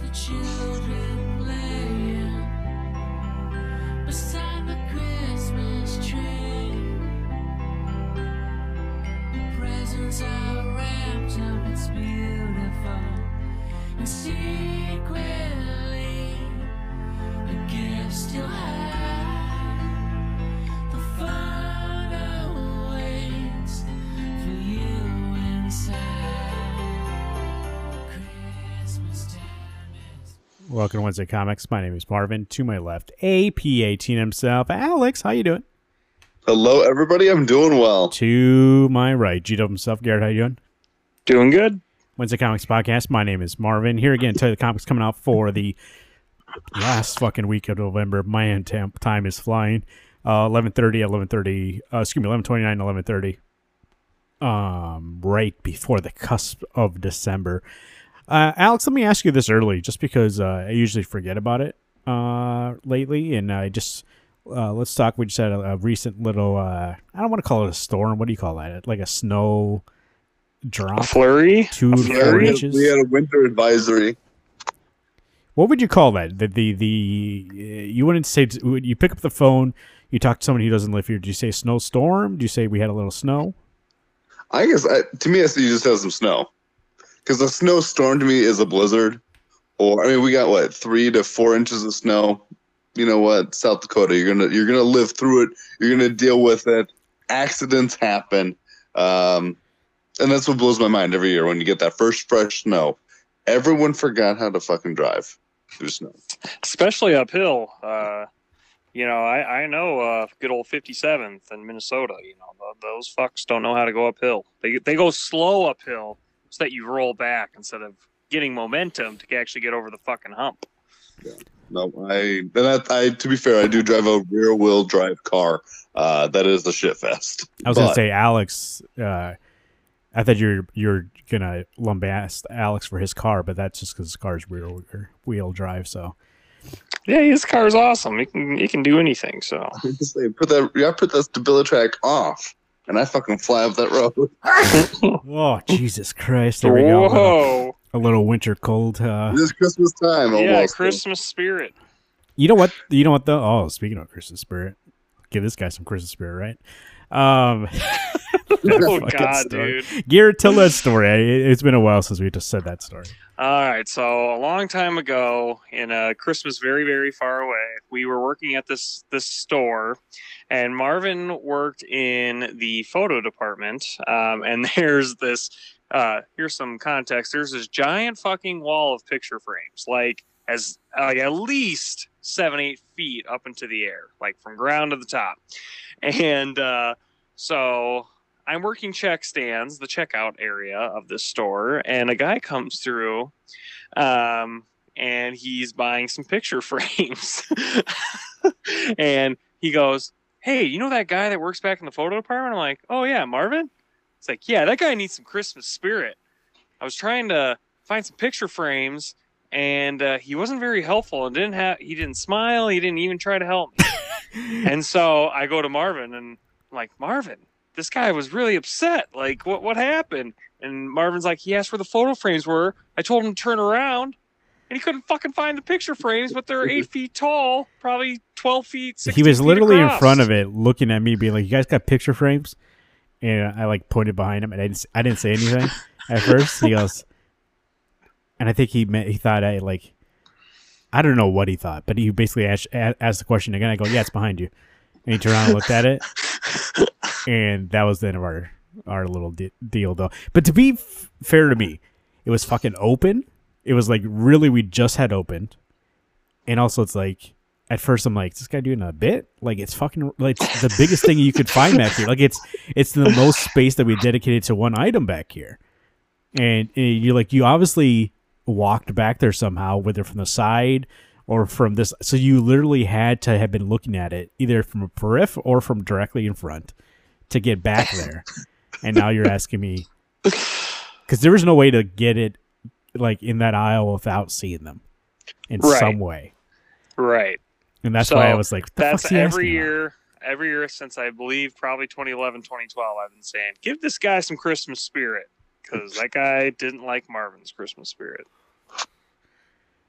the children playing beside the Christmas tree. Presents wrapped up, it's beautiful. And secretly, Welcome to Wednesday Comics. My name is Marvin. To my left, AP Keaton himself, Alex. How you doing? Hello, everybody. I'm doing well. To my right, G Dub himself, Garrett. How you doing? Doing good. Wednesday Comics Podcast. My name is Marvin. Here again, to tell you the comics coming out for the last fucking week of November. Man, tam- time is flying. Uh, 11.30, 11.30, uh, excuse me, 11.29, 11.30. Um, right before the cusp of December. Uh, Alex, let me ask you this early, just because uh, I usually forget about it uh, lately, and I just uh, let's talk. We just had a, a recent little. Uh, I don't want to call it a storm. What do you call that? Like a snow drop. A flurry. Two A to Yeah, four flurry? we, had, inches. we had a winter advisory. What would you call that? The the the uh, you wouldn't say you pick up the phone, you talk to someone who doesn't live here. Do you say snowstorm? Do you say we had a little snow? I guess I, to me, I see you just have some snow. Because a snowstorm to me is a blizzard. Or I mean, we got what three to four inches of snow. You know what, South Dakota, you're gonna you're gonna live through it. You're gonna deal with it. Accidents happen, um, and that's what blows my mind every year when you get that first fresh snow. Everyone forgot how to fucking drive through snow. Especially uphill. Uh, you know, I, I know uh, good old 57th in Minnesota. You know, th- those fucks don't know how to go uphill. They, they go slow uphill so that you roll back instead of getting momentum to actually get over the fucking hump. Yeah. No, I and that I to be fair, I do drive a rear wheel drive car. Uh, that is the shit fest. I was gonna say Alex. Uh, I thought you're you're gonna lambast Alex for his car, but that's just because his car's rear wheel drive. So Yeah, his car's awesome. He can he can do anything. So Just say, put that you gotta put that stability track off, and I fucking fly up that road. oh Jesus Christ! There we go. A little, whoa, a little winter cold. Uh, It's Christmas time yeah, almost. Christmas spirit. You know what? You know what though? Oh, speaking of Christmas spirit, give this guy some Christmas spirit, right? Um, Oh God, story. dude. Garrett, tell that story. It- It's been a while since we just said that story. All right, so a long time ago, in a Christmas very very far away, we were working at this this store, and Marvin worked in the photo department. Um, and there's this. Uh, here's some context. There's this giant fucking wall of picture frames, like as like at least seven eight feet up into the air, like from ground to the top. And uh, so I'm working check stands, the checkout area of this store, and a guy comes through, um, and he's buying some picture frames, and he goes, "Hey, you know that guy that works back in the photo department?" I'm like, "Oh yeah, Marvin." It's like, "Yeah, that guy needs some Christmas spirit." I was trying to find some picture frames, and uh, he wasn't very helpful, and didn't have he didn't smile, he didn't even try to help me. and so I go to Marvin, and I'm like, "Marvin." This guy was really upset. Like, what what happened? And Marvin's like, he asked where the photo frames were. I told him to turn around, and he couldn't fucking find the picture frames, but they're eight feet tall, probably twelve feet. he was feet literally in front of it, looking at me, being like, "You guys got picture frames?" And I like pointed behind him, and I didn't, I didn't say anything at first. He goes, and I think he meant he thought I like, I don't know what he thought, but he basically asked, asked the question again. I go, "Yeah, it's behind you," and he turned around and looked at it, and that was the end of our our little de- deal, though. But to be f- fair to me, it was fucking open. It was like really we just had opened, and also it's like at first I'm like, is this guy doing a bit? Like it's fucking like it's the biggest thing you could find back here. Like it's it's the most space that we dedicated to one item back here, and, eh, and you're like you obviously walked back there somehow, whether from the side or from this. So you literally had to have been looking at it either from a periph or from directly in front to get back there. and now you're asking me because there was no way to get it like in that aisle without seeing them in Right. some way. Right. And that's So, why I was like, That's every asking about? year. Every year since I believe probably 2011, 2012, I've been saying, give this guy some Christmas spirit because that guy didn't like Marvin's Christmas spirit.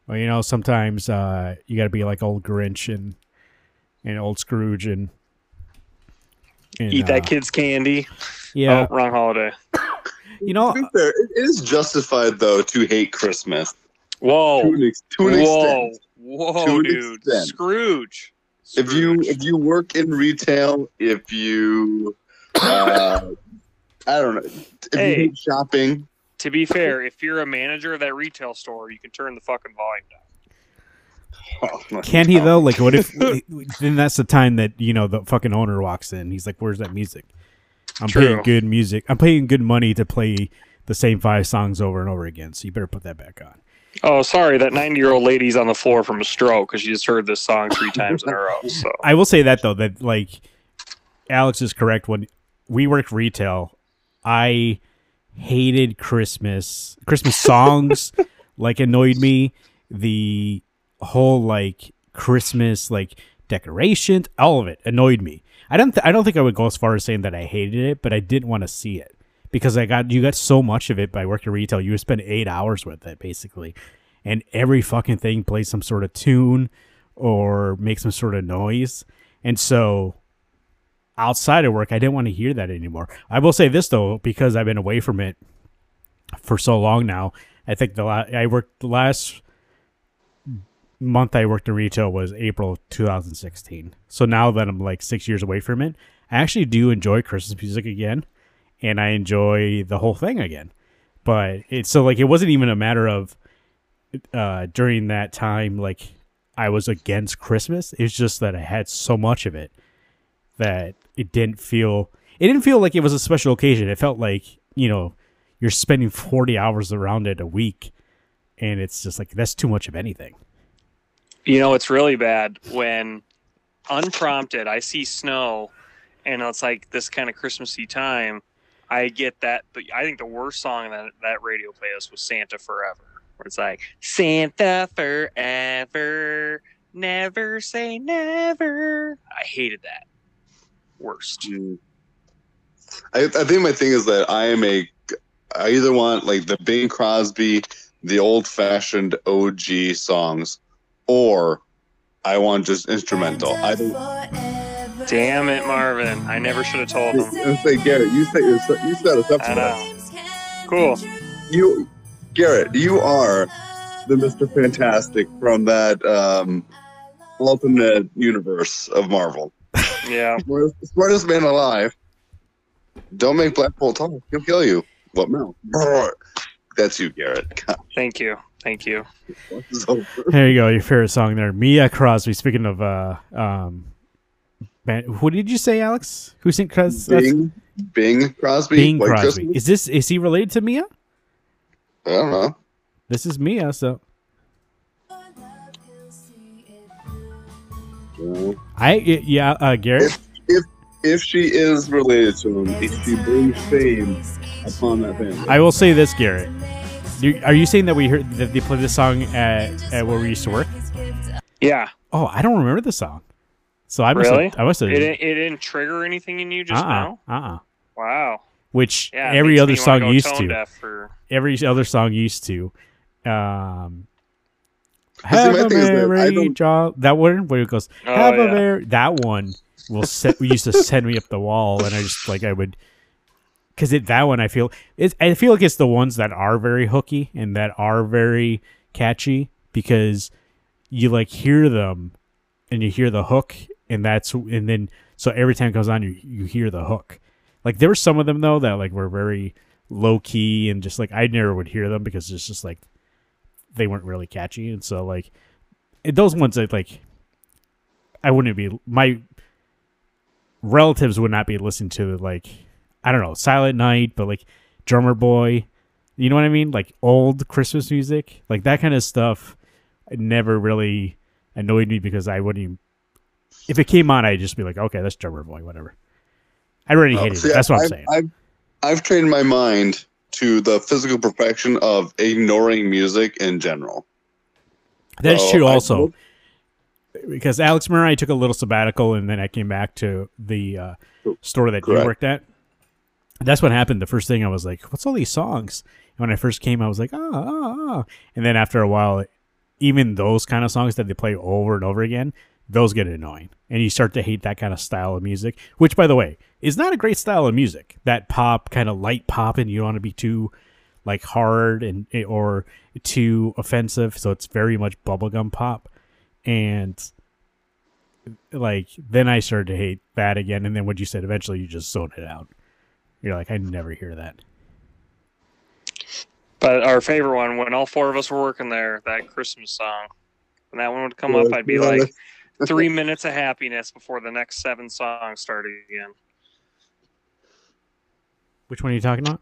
Well, you know, sometimes uh, you got to be like old Grinch and and old Scrooge and, and, Eat uh, that kid's candy. Yeah, Oh, wrong holiday. you know, To be fair, it it is justified though to hate Christmas Whoa. to an, ex- to an Whoa. extent. Whoa, To an dude. extent. Scrooge. If you if you work in retail, if you uh, I don't know, if Hey. you hate shopping, To be fair, if you're a manager of that retail store, you can turn the fucking volume down. Oh can he though? Like, what if then that's the time that you know the fucking owner walks in? He's like, "Where's that music? I'm True. paying good music. I'm paying good money to play the same five songs over and over again. So you better put that back on." Oh, sorry, that 90 year old lady's on the floor from a stroke because she just heard this song three times in a row. So I will say that though that like Alex is correct when we worked retail, I hated Christmas. Christmas songs like annoyed me. The whole like Christmas like decorations, all of it annoyed me. I don't th- I don't think I would go as far as saying that I hated it, but I didn't want to see it because I got you got so much of it by working retail. You would spend 8 hours with it basically. And every fucking thing plays some sort of tune or make some sort of noise. And so outside of work, I didn't want to hear that anymore. I will say this though, because I've been away from it for so long now. I think the la- I worked the last month I worked in retail was April 2016. So now that I'm like six years away from it, I actually do enjoy Christmas music again, and I enjoy the whole thing again. But it's so like it wasn't even a matter of uh during that time like I was against Christmas. It's just that I had so much of it that it didn't feel it didn't feel like it was a special occasion. It felt like, you know, you're spending 40 hours around it a week and it's just like that's too much of anything. You know, it's really bad when unprompted I see snow and it's like this kind of Christmassy time. I get that, but I think the worst song that that radio plays was Santa Forever, where it's like Santa Forever, never say never. I hated that. Worst. Mm. I, I think my thing is that I am a. I either want like the Bing Crosby, the old fashioned OG songs, or I want just instrumental. I don't. Damn it, Marvin! I never should have told him. I say Garrett, you set your, you set us up for that. Cool. You, Garrett, you are the Mister Fantastic from that um, alternate universe of Marvel. Yeah. Smartest, smartest man alive. Don't make Black Bolt talk. He'll kill you. What? Brr. That's you, Garrett. God, Thank you. Thank you. this is over. There you go, your favorite song there. Mia Crosby. Speaking of uh um band, who did you say, Alex? Who sing Cros- that's Bing, Bing Crosby. Bing White Crosby. Christmas? Is this is he related to Mia? I don't know. This is Mia, so No. I yeah, uh Garrett. If if she is related to him, if she brings fame upon that family. I will say this, Garrett. You, are you saying that we heard that they played this song at, at where we used to work? Yeah. Oh, I don't remember the song. So I must Really? have, I must have It didn't, it didn't trigger anything in you just uh-uh, now. uh-uh. Wow. Which Yeah. every other song used tone to. deaf For, Every other song used to. Um Have my a thing is that I merry job. That one where it goes, Oh, have a merry that one will set we used to send me up the wall and I just like I would because it that one I feel it's I feel like it's the ones that are very hooky and that are very catchy because you like hear them and you hear the hook and that's and then so every time it comes on you you hear the hook. Like there were some of them though that like were very low key and just like I never would hear them because it's just like they weren't really catchy. And so like those ones that like I wouldn't be my relatives would not be listening to like I don't know Silent Night, but like Drummer Boy, you know what I mean? Like old Christmas music, like that kind of stuff. Never really annoyed me because I wouldn't. Even, if it came on, I'd just be like, okay, that's Drummer Boy, whatever. I already Oh, hated see, it. That's what I'm I've, saying. I've, I've trained my mind to the physical perfection of ignoring music in general. That's So true, also. look- because Alex Murray took a little sabbatical and then I came back to the uh, store that you worked at. That's what happened. The first thing I was like, "What's all these songs?" And when I first came, I was like, "Ah, ah, ah," and then after a while, even those kind of songs that they play over and over again, those get annoying. And you start to hate that kind of style of music, which, by the way, is not a great style of music. That pop, kind of light pop, and you don't want to be too like hard and or too offensive. So it's very much bubblegum pop. And like then I started to hate that again. And then what you said, eventually you just zone it out. You're like, I never hear that. But our favorite one, when all four of us were working there, that Christmas song, when that one would come up, I'd be Yeah. like, three minutes of happiness before the next seven songs started again. Which one are you talking about?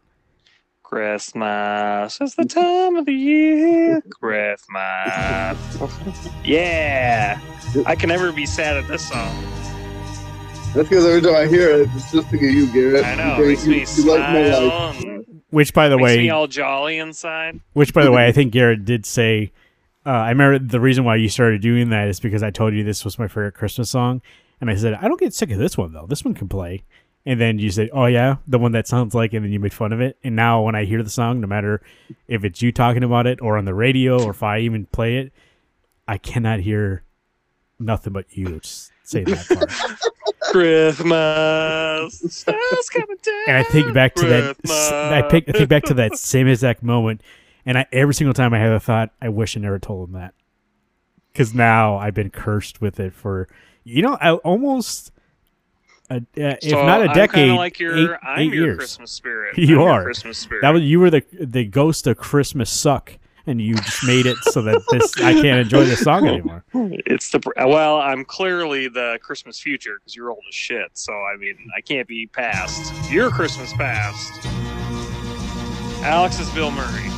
Christmas is the time of the year. Christmas. Yeah. I can never be sad at this song. That's because every time I hear it, it's just thinking of you, Garrett. I know. You, makes me you, you like my smile life. Which, by the makes way, me all jolly inside. Which, by the way, I think Garrett did say. Uh, I remember the reason why you started doing that is because I told you this was my favorite Christmas song, and I said I don't get sick of this one though. This one can play, and then you said, "Oh yeah, the one that sounds like," and then you made fun of it. And now when I hear the song, no matter if it's you talking about it or on the radio or if I even play it, I cannot hear nothing but you just say that part. Christmas. Star's coming down. and I think back to that. I think, I think back to that same exact moment, and I every single time I have a thought, I wish I never told him that, because now I've been cursed with it for, you know, I almost, a, uh, if So not a I'm decade, kinda like your, eight, I'm eight your years. Christmas spirit. You I'm your are. Christmas spirit. That was you were the the ghost of Christmas suck, and you just made it so that this I can't enjoy this song anymore. It's the well. I'm clearly the Christmas future because you're old as shit. So I mean, I can't be past. You're Christmas past. Alex is Bill Murray.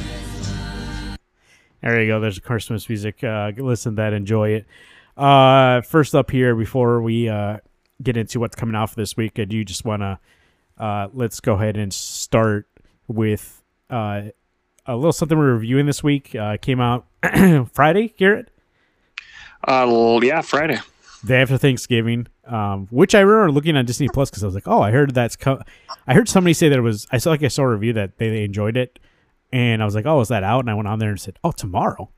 There you go. There's Christmas music. Uh, listen to that. Enjoy it. Uh, first up here, before we uh, get into what's coming out for this week, I do just want to uh, let's go ahead and start with uh, a little something we're reviewing this week. Uh, came out Friday, Garrett, Uh, yeah, Friday. day after Thanksgiving, um, which I remember looking on Disney Plus because I was like, oh, I heard that's. Co- I heard somebody say that it was. I saw like I saw a review that they, they enjoyed it, and I was like, oh, is that out? And I went on there and said, oh, tomorrow.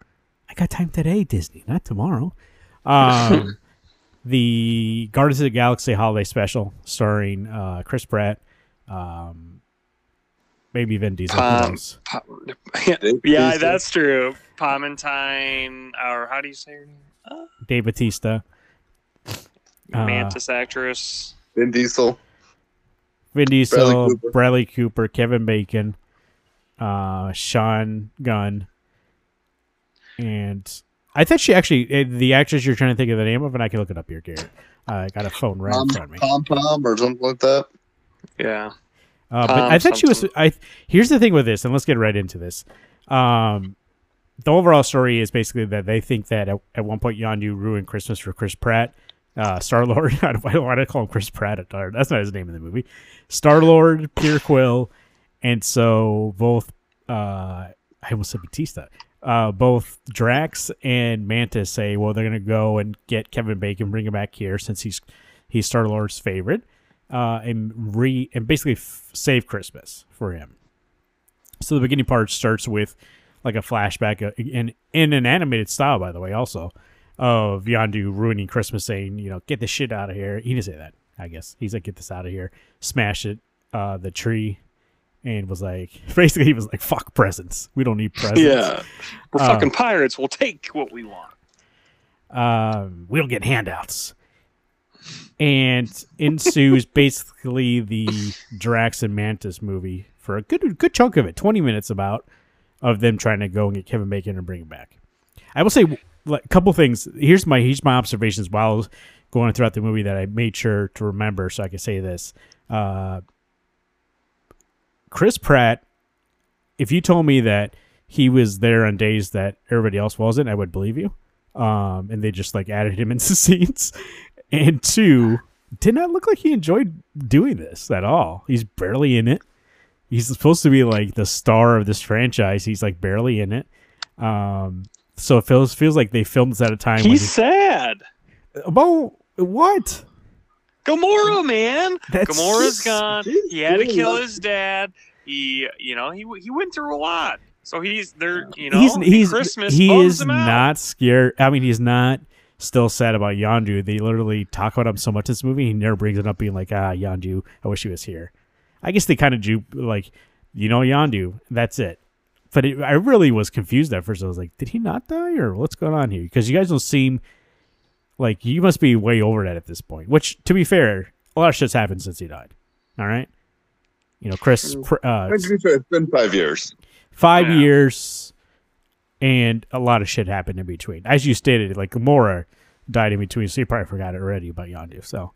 I got time today, Disney, not tomorrow. Um, the Guardians of the Galaxy Holiday Special, starring uh, Chris Pratt, um, maybe Vin Diesel. who Um, knows? Pa- Dave yeah, Bautista. that's true. Palmentine, or how do you say her name? Dave Batista, Uh, Mantis actress. Vin Diesel. Vin Diesel, Bradley Cooper. Bradley Cooper, Kevin Bacon, uh, Sean Gunn, and I think she actually eh, the actress you're trying to think of the name of, and I can look it up here, Garrett. Uh, I got a phone right in front of me. Pom Pom or something like that. Yeah. Uh, but Tom I thought she was. I here's the thing with this, and let's get right into this. Um, the overall story is basically that they think that at, at one point Yondu ruined Christmas for Chris Pratt, uh, Star Lord. I don't, I want to call him Chris Pratt. That's not his name in the movie. Star Lord, Peter Quill, and so both. Uh, I almost said Batista. Uh, both Drax and Mantis say, well, they're gonna go and get Kevin Bacon, bring him back here since he's he's Star Lord's favorite uh, and re and basically f- save Christmas for him. So the beginning part starts with like a flashback uh, in in an animated style, by the way, also of Yondu ruining Christmas, saying, you know, get this shit out of here. He didn't say that, I guess. He's like, get this out of here, smash it, uh, the tree, and was like, basically, he was like, fuck presents. We don't need presents. Yeah. We're Uh, fucking pirates. We'll take what we want. um, we don't get handouts. And ensues basically the Drax and Mantis movie for a good good chunk of it, twenty minutes about, of them trying to go and get Kevin Bacon and bring him back. I will say a couple things. Here's my here's my observations while I was going throughout the movie that I made sure to remember so I could say this. Uh, Chris Pratt, if you told me that he was there on days that everybody else wasn't, I would believe you um, and they just like added him into scenes. And two, did not look like he enjoyed doing this at all. He's barely in it. He's supposed to be like the star of this franchise. He's like barely in it. Um, so it feels feels like they filmed this at a time. when He's sad. about what? Gamora, man. That's Gamora's gone. He had to kill his dad. He, you know, he he went through a lot. So he's there, you know. he's he's Christmas he is him out. not scared. I mean, he's not still sad about Yondu. They literally talk about him so much in this movie. He never brings it up, being like, "Ah, Yondu, I wish he was here." I guess they kind of do like, you know, Yondu. That's it. But it, I really was confused at first. I was like, did he not die, or what's going on here? Because you guys don't seem like you must be way over that at this point. Which, to be fair, a lot of shit's happened since he died. All right, you know, Chris. Uh, To be fair, It's been five years. five Yeah. years and a lot of shit happened in between. As you stated, like Gamora died in between, so you probably forgot it already about Yondu. So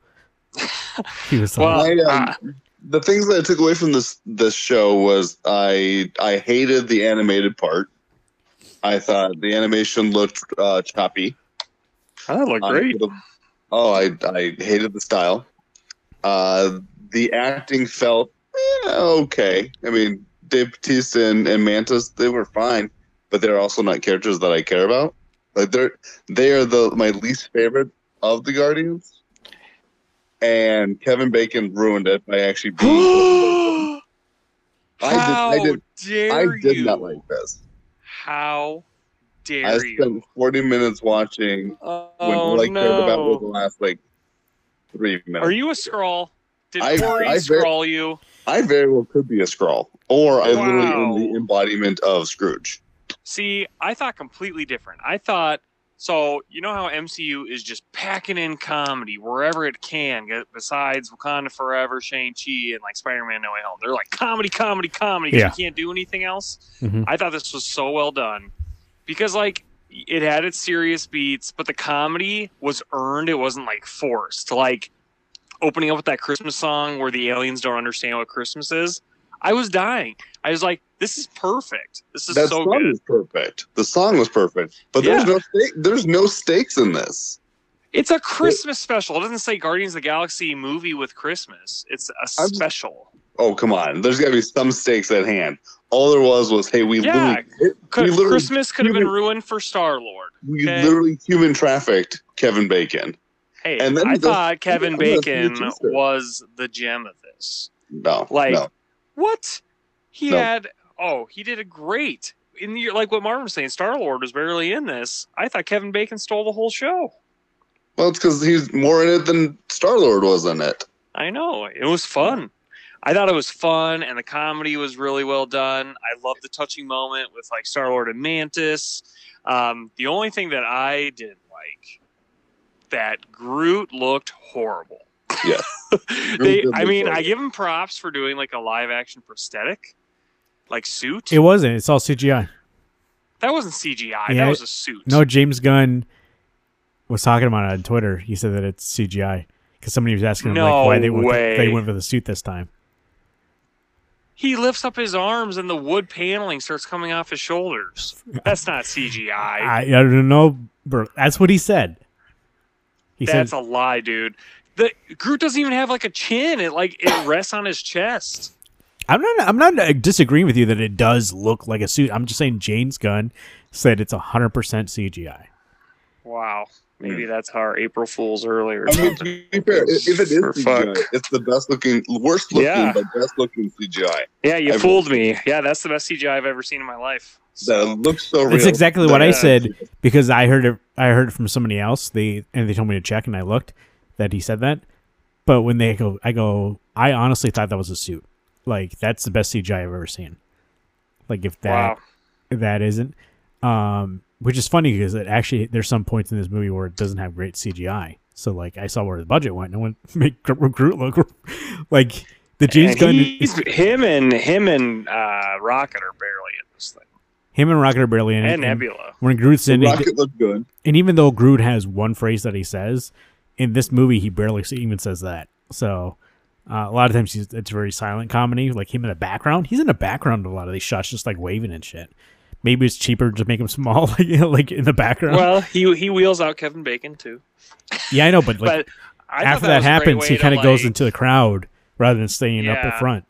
he was like, Well, I, um, uh, the things that I took away from this this show was I I hated the animated part. I thought the animation looked uh, choppy. that looked great. could've- Oh, I I hated the style. Uh, the acting felt eh, okay. I mean, Dave Bautista and, and Mantis they were fine, but they're also not characters that I care about. Like they're they are the my least favorite of the Guardians. And Kevin Bacon ruined it by actually being. I did- I How did- dare I did you? not like this. How dare I you? spent 40 minutes watching when Oh all I cared about was the last like three minutes. Are you a scroll? Did I- Corey I scroll you? I very well could be a scroll, or I literally am the embodiment of Scrooge. See, I thought completely different. I thought so. You know how MCU is just packing in comedy wherever it can. Besides Wakanda Forever, Shang-Chi, and like Spider Man No Way Home, they're like comedy, comedy, comedy. Yeah. You can't do anything else. Mhm. I thought this was so well done because like it had its serious beats, but the comedy was earned. It wasn't like forced. Like opening up with that Christmas song where the aliens don't understand what Christmas is. I was dying. I was like, "This is perfect. This is That so song good." was perfect. The song was perfect, but there's Yeah. no stake, there's no stakes in this. It's a Christmas special. It doesn't say Guardians of the Galaxy movie with Christmas. It's a I'm- special. Oh come on, there's got to be some stakes at hand. All there was was, hey, we Yeah. literally, Could, we literally, Christmas could have been ruined for Star Lord. we okay. literally human trafficked Kevin Bacon. Hey, And then I he goes- thought Kevin I'm gonna see Bacon was the gem of this. No, Like, no. What? He No. had. Oh, he did a great. In the, like what Marvin was saying, Star Lord was barely in this. I thought Kevin Bacon stole the whole show. Well, it's because he's more in it than Star Lord was in it. I know. It was fun. I thought it was fun, and the comedy was really well done. I loved the touching moment with like Star Lord and Mantis. Um, the only thing that I didn't like that Groot looked horrible. Yeah. they, I mean, I give him props for doing like a live action prosthetic, like suit. it wasn't. It's all CGI. that wasn't CGI. Yeah, that was a suit. No, James Gunn was talking about it on Twitter. He said that it's CGI because somebody was asking him No like why they went way. they went for the suit this time. He lifts up his arms and the wood paneling starts coming off his shoulders. That's not CGI. I, I don't know, bro. That's what he said. He That's said a lie, dude. The Groot doesn't even have like a chin. It like it rests on his chest. I'm not. I'm not uh, disagreeing with you that it does look like a suit. I'm just saying James Gunn said it's 100 percent CGI. Wow. Maybe that's our April Fool's earlier. I mean, to be fair, if if it is CGI, fuck. it's the best looking, worst looking, Yeah. but best looking CGI. Yeah, you I- fooled me. Yeah, that's the best CGI I've ever seen in my life. That looks so real. That's exactly what I said because I heard it. I heard it from somebody else. They and they told me to check, and I looked that he said that. But when they go, I go. I honestly thought that was a suit. Like that's the best CGI I've ever seen. Like if that Wow. that isn't, um, which is funny because it actually there's some points in this movie where it doesn't have great CGI. So like I saw where the budget went, and it went make Groot look like the James And Gunn. he's, him and him and uh, Rocket are barely in this thing, him and Rocket are barely in it. and Nebula. when Groot's in it, Rocket looked good. and even though Groot has one phrase that he says in this movie, he barely even says that. So uh, a lot of times he's, it's very silent comedy, like him in the background. He's in the background of a lot of these shots, just like waving and shit. Maybe it's cheaper to make him small, like you know, like in the background. Well, he he wheels out Kevin Bacon too. yeah, I know, but like but after that, that, was a great happens, he kind of goes into the crowd rather than staying up Yeah. at front.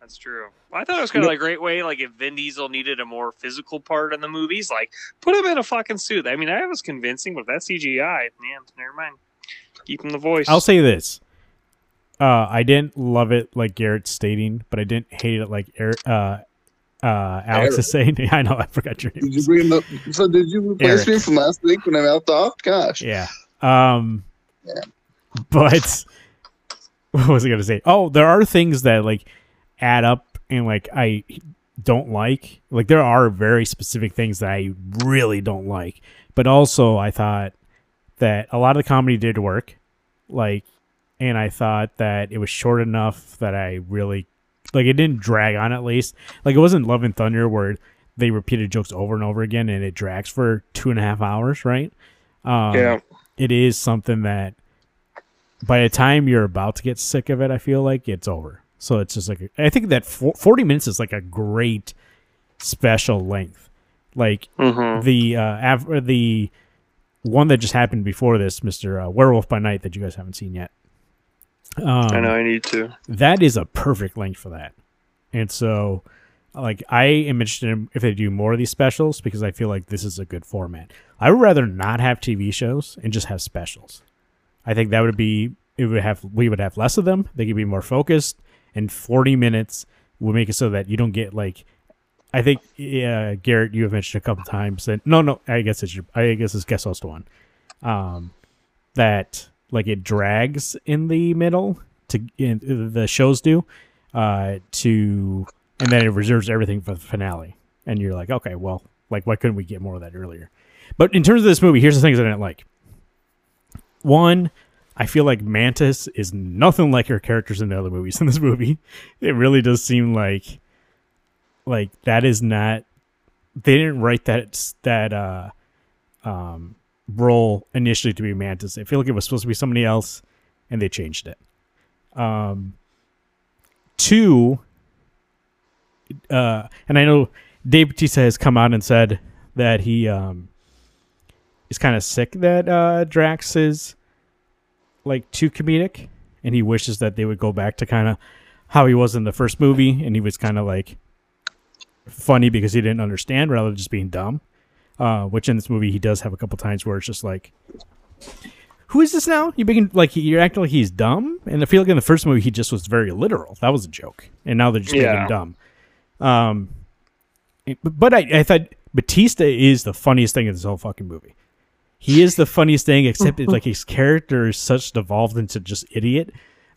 That's true. I thought it was kind of like a great way, like if Vin Diesel needed a more physical part in the movies, like put him in a fucking suit. I mean, that was convincing, but that CGI, man, never mind. Keep him the voice. I'll say this: Uh, I didn't love it like Garrett's stating, but I didn't hate it like Eric, uh, uh, Alex is saying. I know I forgot your name. Did you bring him up? So did you replace Eric. me from last week when I mouthed off? Gosh. Yeah. Um Yeah. but what was I gonna say? Oh, there are things that like add up and like I don't like. Like there are very specific things that I really don't like. But also I thought that a lot of the comedy did work. Like and I thought that it was short enough that I really like it didn't drag on at least. Like it wasn't Love and Thunder where they repeated jokes over and over again and it drags for two and a half hours, right? Um, yeah. it is something that by the time you're about to get sick of it, I feel like it's over. So it's just like I think that 40 minutes is like a great special length. Like hmm the uh av- the one that just happened before this, Mr. Uh, Werewolf by Night that you guys haven't seen yet. Um, I know I need to. that is a perfect length for that. And so, like, I am interested in if they do more of these specials because I feel like this is a good format. I would rather not have TV shows and just have specials. I think that would be it would have we would have less of them. They could be more focused, and forty minutes will make it so that you don't get like. I think yeah, Garrett, you have mentioned a couple times that no, no, I guess it's your, I guess it's guest host one, um, that like it drags in the middle to in, the shows do, uh, to and then it reserves everything for the finale, and you're like, okay, well, like why couldn't we get more of that earlier? But in terms of this movie, here's the things I didn't like. One, I feel like Mantis is nothing like her characters in the other movies in this movie. It really does seem like like that is not they didn't write that that uh um role initially to be Mantis. I feel like it was supposed to be somebody else and they changed it. Um two uh and I know Dave Bautista has come out and said that he um is kind of sick that uh Drax is like too comedic and he wishes that they would go back to kind of how he was in the first movie and he was kind of like funny because he didn't understand rather than just being dumb uh which in this movie he does have a couple times where it's just like who is this now? You're being like you're acting like he's dumb? And i feel like in the first movie he just was very literal. That was a joke. And now they're just making him dumb. Um but I, I thought batista is the funniest thing in this whole fucking movie. He is the funniest thing, except it's like his character is such devolved into just idiot.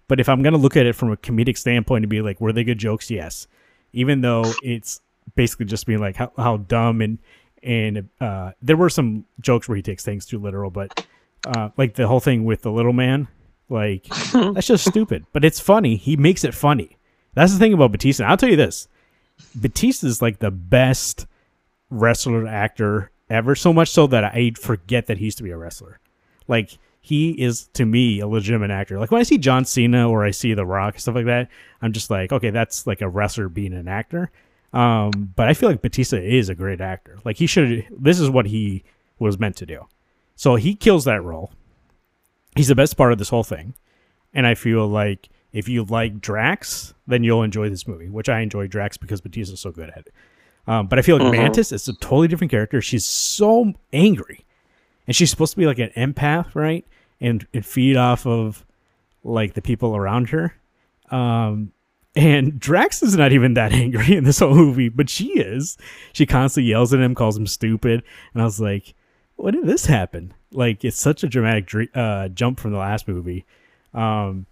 But if I'm gonna look at it from a comedic standpoint and be like, were they good jokes? Yes. Even though it's basically just being like how, how dumb and and uh, there were some jokes where he takes things too literal, but uh, like the whole thing with the little man, like that's just stupid. But it's funny. He makes it funny. That's the thing about Batista. I'll tell you this: Batista is like the best wrestler actor ever. So much so that I forget that he used to be a wrestler. Like he is to me a legitimate actor. Like when I see John Cena or I see The Rock stuff like that, I'm just like, okay, that's like a wrestler being an actor. Um, but I feel like Batista is a great actor. Like he should. This is what he was meant to do. So he kills that role. He's the best part of this whole thing, and I feel like if you like Drax, then you'll enjoy this movie. Which I enjoy Drax because Batista's so good at it. Um, but I feel like Mhm. Mantis is a totally different character. She's so angry, and she's supposed to be like an empath, right? And and feed off of like the people around her. Um, and Drax is not even that angry in this whole movie, but she is. She constantly yells at him, calls him stupid, and I was like, "When did this happen?" Like, it's such a dramatic uh, jump from the last movie. Um,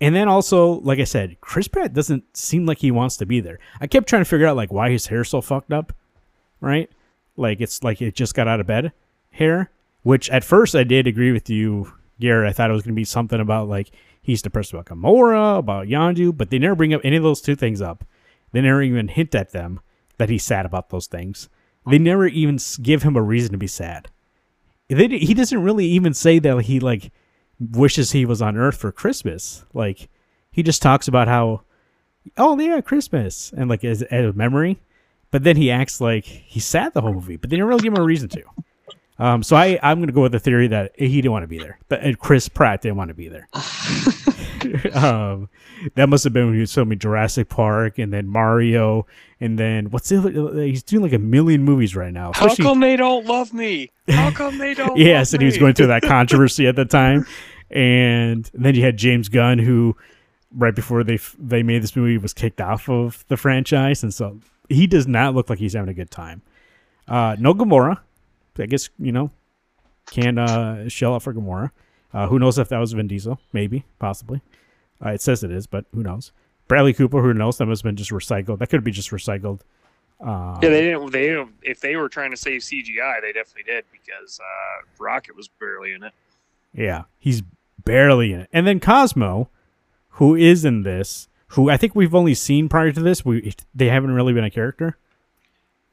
and then also, like I said, Chris Pratt doesn't seem like he wants to be there. I kept trying to figure out like why his hair's so fucked up, right? Like it's like it just got out of bed hair. Which at first I did agree with you, Garrett. I thought it was gonna be something about like he's depressed about Gamora, about Yondu, but they never bring up any of those two things up. They never even hint at them that he's sad about those things. They never even give him a reason to be sad. They, he doesn't really even say that he like wishes he was on Earth for Christmas. Like he just talks about how, oh yeah, Christmas, and like as, as a memory. But then he acts like he's sad the whole movie. But they didn't really give him a reason to. Um, so I I'm gonna go with the theory that he didn't want to be there, but and Chris Pratt didn't want to be there. um, that must have been when he was filming Jurassic Park and then Mario and then what's the other, he's doing like a million movies right now. How especially- come they don't love me? How come they don't? yes, love and he was going through that controversy at the time. and then you had James Gunn, who right before they they made this movie was kicked off of the franchise, and so he does not look like he's having a good time. Uh, no Gamora, I guess you know can uh, shell out for Gamora. Uh, who knows if that was Vin Diesel? Maybe, possibly. Uh, it says it is, but who knows? Bradley Cooper, who knows? That must have been just recycled. That could be just recycled. Uh, Yeah, they didn't. They didn't- if they were trying to save CGI, they definitely did because uh, Rocket was barely in it. Yeah, he's barely in it. And then Cosmo, who is in this, who I think we've only seen prior to this, we they haven't really been a character.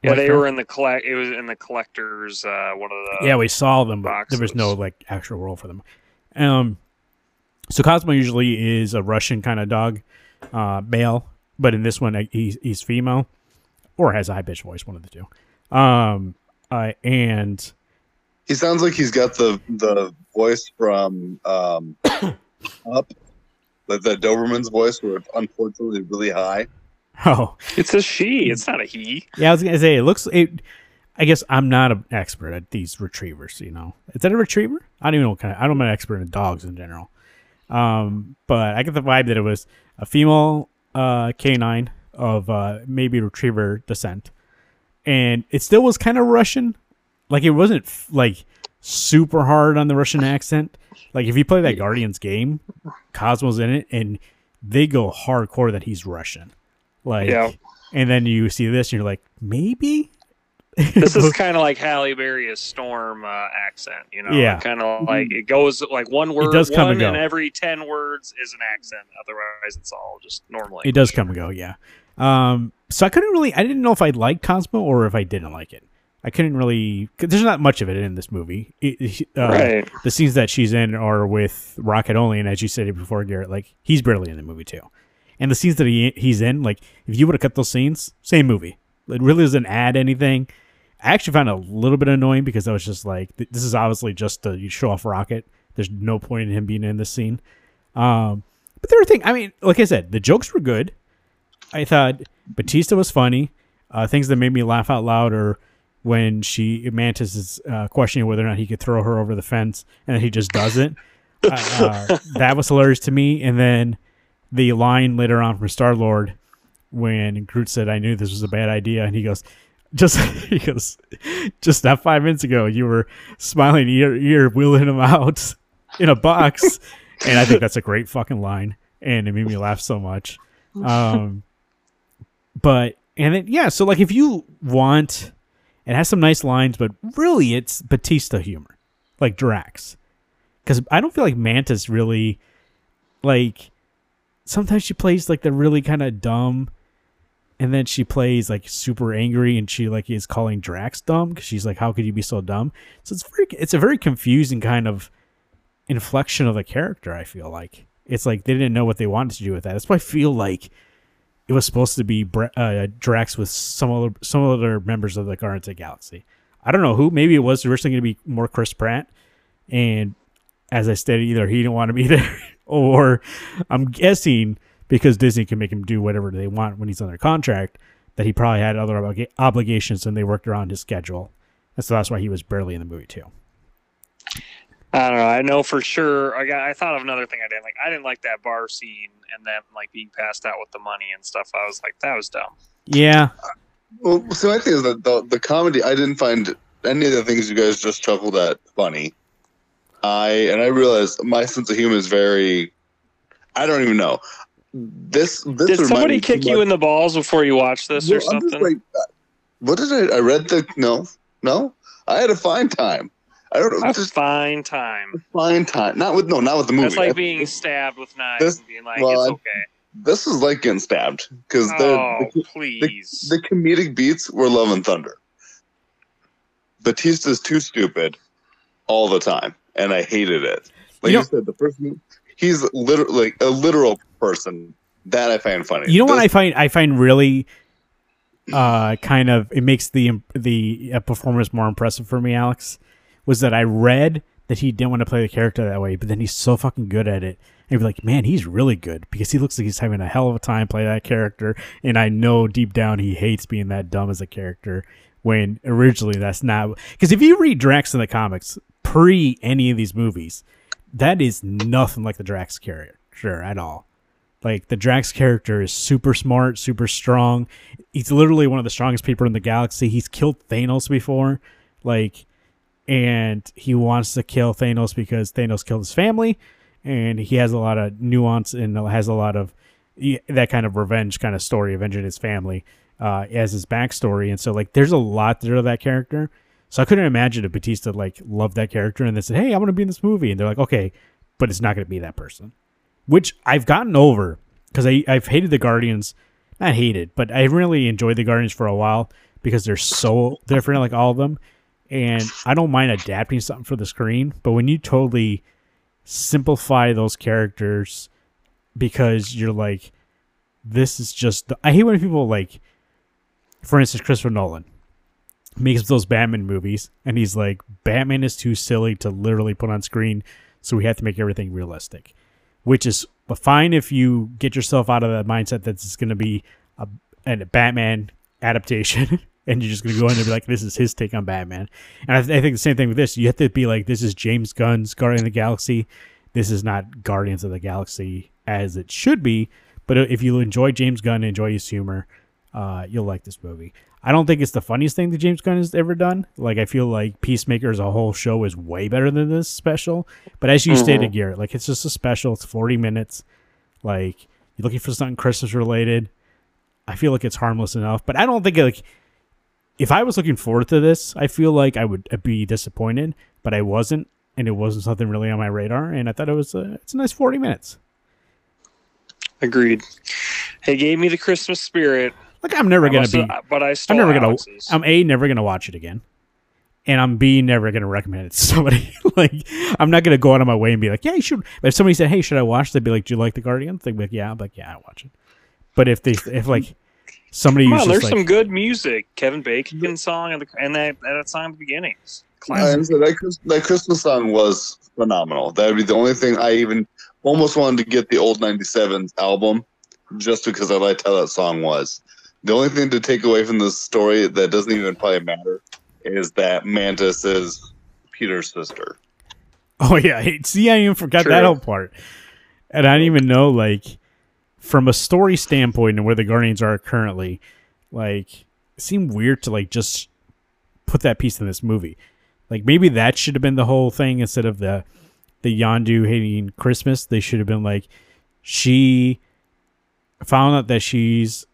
Yeah, Like they her. were in the collect. It was in the collectors. Uh, one of the yeah, we saw them, but there was no like actual role for them. Um, so Cosmo usually is a Russian kind of dog, uh, male, but in this one uh, he's he's female, or has a high pitched voice, one of the two. Um, uh, and He sounds like he's got the the voice from um, Up, the, the Doberman's voice, where it's unfortunately really high. oh It's a she. It's not a he. yeah, I was gonna say it looks. It, I guess I'm not an expert at these retrievers. You know, is that a retriever? I don't even know what kind of. I don't know an expert in dogs in general. Um, but I get the vibe that it was a female uh, canine of uh, maybe retriever descent, and it still was kind of Russian. Like it wasn't f- like super hard on the Russian accent. Like if you play that Guardians game, Cosmo's in it, and they go hardcore that he's Russian. Like, Yeah. and then you see this, and you're like, maybe. This is kind of like Halle Berry's Storm uh, accent. You know, Yeah. kind of like it goes like one word. does come one and go. in every ten words is an accent. Otherwise, it's all just normal. It does come and go, yeah. Um, so I couldn't really, I didn't know if I liked Cosmo or if I didn't like it. I couldn't really, cause there's not much of it in this movie. It- it- uh, Right. The scenes that she's in are with Rocket only, and as you said before, Garrett, like he's barely in the movie too. And the scenes that he he's in, like if you would have cut those scenes, same movie. It really doesn't add anything. I actually found it a little bit annoying because I was just like, th- this is obviously just to show off Rocket. There's no point in him being in this scene. Um, but the other thing, I mean, like I said, the jokes were good. I thought Batista was funny. Uh, things that made me laugh out loud are when she Mantis is uh, questioning whether or not he could throw her over the fence, and he just doesn't. uh, uh, that was hilarious to me. And then the line later on from Star Lord when Groot said, "I knew this was a bad idea," and he goes, "Just he goes, just not five minutes ago, you were smiling ear ear, wheeling him out in a box," and I think that's a great fucking line, and it made me laugh so much. Um, but and then yeah, so like if you want, it has some nice lines, but really it's Batista humor, like Drax, because I don't feel like Mantis really like sometimes she plays like the really kind of dumb and then she plays like super angry and she like is calling Drax dumb because she's like how could you be so dumb? So it's very it's a very confusing kind of inflection of the character I feel like. It's like they didn't know what they wanted to do with that. That's why I feel like it was supposed to be uh, Drax with some other some other members of the Guardians of the Galaxy. I don't know who maybe it was originally going to be more Chris Pratt and as I stated, either he didn't want to be there, or I'm guessing because Disney can make him do whatever they want when he's under contract, that he probably had other obliga- obligations and they worked around his schedule. And so that's why he was barely in the movie too. I don't know. I know for sure. I got. I thought of another thing I didn't like. I didn't like that bar scene and then like being passed out with the money and stuff. I was like, that was dumb. Yeah, Well, so my thing is that the, the comedy, I didn't find any of the things you guys just chuckled at funny. I and I realized my sense of humor is very. I don't even know. This this Did somebody kick you much- in the balls before you watched this Well, or something? like, uh, what did I? I read the no, no. I had a fine time. I don't know, a just fine time. fine time. Not with no, not with the movie. That's like I- being stabbed with knives This- and being like, well, it's I- okay. this is like getting stabbed because Oh, the, please. the comedic beats were Love and Thunder. Batista's too stupid all the time, and I hated it. Like You you, said, the person he's literally like a literal person that I find funny. you know what I find I find really uh kind of it makes the the uh, performance more impressive for me, Alex, was that I read that he didn't want to play the character that way, but then he's so fucking good at it. And be like, man, he's really good because he looks like he's having a hell of a time playing that character. And I know deep down he hates being that dumb as a character. When originally that's not because if you read Drax in the comics pre any of these movies, that is nothing like the Drax character at all. Like the Drax character is super smart, super strong. He's literally one of the strongest people in the galaxy. He's killed Thanos before, like, and he wants to kill Thanos because Thanos killed his family, and he has a lot of nuance and has a lot of that kind of revenge kind of story, avenging his family uh, as his backstory. And so, like, there's a lot there to that character. So I couldn't imagine if Bautista like loved that character and they said, "Hey, I want to be in this movie," and they're like, "Okay," but it's not going to be that person. Which I've gotten over because I I've hated the Guardians, not hated, but I really enjoyed the Guardians for a while because they're so different, like all of them, and I don't mind adapting something for the screen, but when you totally simplify those characters because you're like, this is just I hate when people like, for instance, Christopher Nolan makes those Batman movies, and he's like, Batman is too silly to literally put on screen, so we have to make everything realistic which is fine if you get yourself out of that mindset that it's going to be a, a Batman adaptation and you're just going to go in and be like, this is his take on Batman. And I, th- I think the same thing with this. You have to be like, this is James Gunn's Guardian of the Galaxy. This is not Guardians of the Galaxy as it should be. But if you enjoy James Gunn, enjoy his humor, uh, you'll like this movie. I don't think it's the funniest thing that James Gunn has ever done. Like I feel like Peacemaker as a whole show is way better than this special. But as you Mhm. stated, Garrett, like it's just a special. It's forty minutes. Like you're looking for something Christmas related. I feel like it's harmless enough. But I don't think like if I was looking forward to this, I feel like I would be disappointed. But I wasn't, and it wasn't something really on my radar. And I thought it was a, it's a nice forty minutes. Agreed. It gave me the Christmas spirit. Like I'm never I gonna must be. have- but I i'm never gonna- Alex's. I'm a never gonna watch it again, and I'm b never gonna recommend it to somebody. like I'm not gonna go out of my way and be like, yeah, you should. But if somebody said, hey, should I watch? They'd be like, do you like the Guardians? They'd be like, yeah. I'm like, yeah, I watch it. But if they, if like somebody Come who's on, there's like, some good music. Kevin Bacon song and, the, and that that song at the beginning. Classic. understand. that, that Christmas song was phenomenal. That would be the only thing I even almost wanted to get the old '97 album, just because I liked how that song was. The only thing to take away from this story that doesn't even probably matter is that Mantis is Peter's sister. oh yeah, see, I even forgot True. that whole part, and I didn't even know like from a story standpoint and where the Guardians are currently, like it seemed weird to like just put that piece in this movie. Like maybe that should have been the whole thing instead of the the Yondu hating Christmas. They should have been like she found out that she's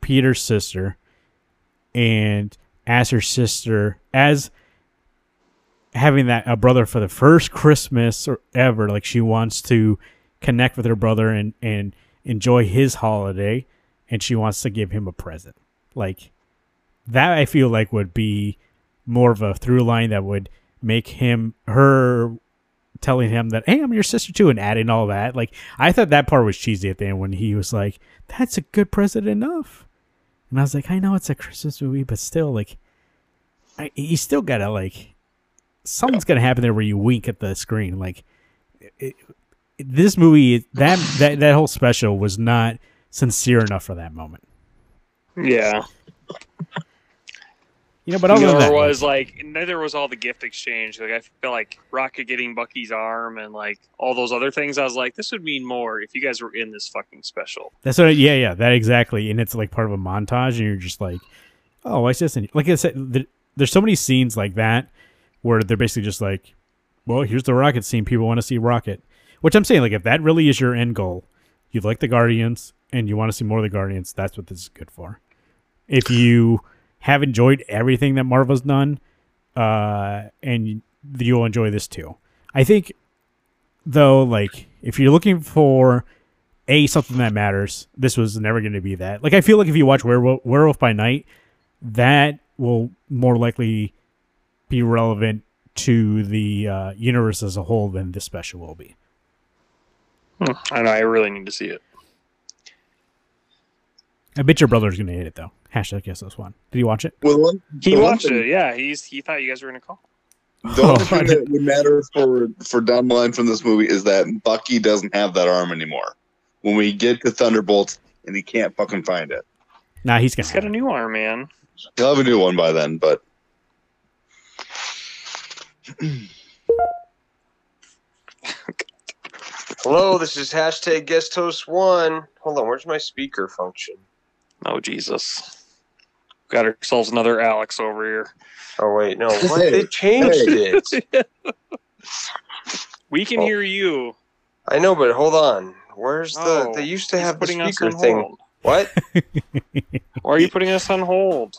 Peter's sister and as her sister as having that a brother for the first Christmas or ever like she wants to connect with her brother and and enjoy his holiday and she wants to give him a present. Like that I feel like would be more of a through line that would make him her telling him that hey I'm your sister too and adding all that like I thought that part was cheesy at the end when he was like that's a good present enough and I was like I know it's a Christmas movie but still like I, you still gotta like something's gonna happen there where you wink at the screen. Like it, it- this movie that that that whole special was not sincere enough for that moment. Yeah. You know but other than that was like neither was all the gift exchange. Like I feel like Rocket getting Bucky's arm and like all those other things. I was like, this would mean more if you guys were in this fucking special. That's what. I, yeah, yeah, that exactly. And it's like part of a montage, and you're just like, oh, this? And like I said, th- there's so many scenes like that where they're basically just like, well, here's the rocket scene. People want to see rocket, which I'm saying, like, if that really is your end goal, you like the Guardians and you want to see more of the Guardians, that's what this is good for. If you have enjoyed everything that Marvel's done, uh, and you'll enjoy this too. I think, though, like if you're looking for a something that matters. This was never going to be that. Like I feel like if you watch Werewolf, Werewolf by Night, that will more likely be relevant to the uh, universe as a whole than this special will be. Hmm. I know. I really need to see it. I bet your brother's going to hate it though. Hashtag guess this one. Did you watch it? Well, the one, He watched thing- it. Yeah, he's he thought you guys were gonna call. The only Oh, thing that would matter for for down the line from this movie is that Bucky doesn't have that arm anymore. When we get to Thunderbolts and he can't fucking find it, Nah, he's going He's to. got a new arm, man. he'll have a new one by then. But Hello, this is hashtag guest host one. Hold on, where's my speaker function? Oh Jesus. Got ourselves another Alex over here. Oh wait, no, what? Hey, they changed hey. it. We can Oh. hear you. I know, but hold on. Where's the? Oh, They used to have the speaker thing. hold. What? Why are you putting us on hold?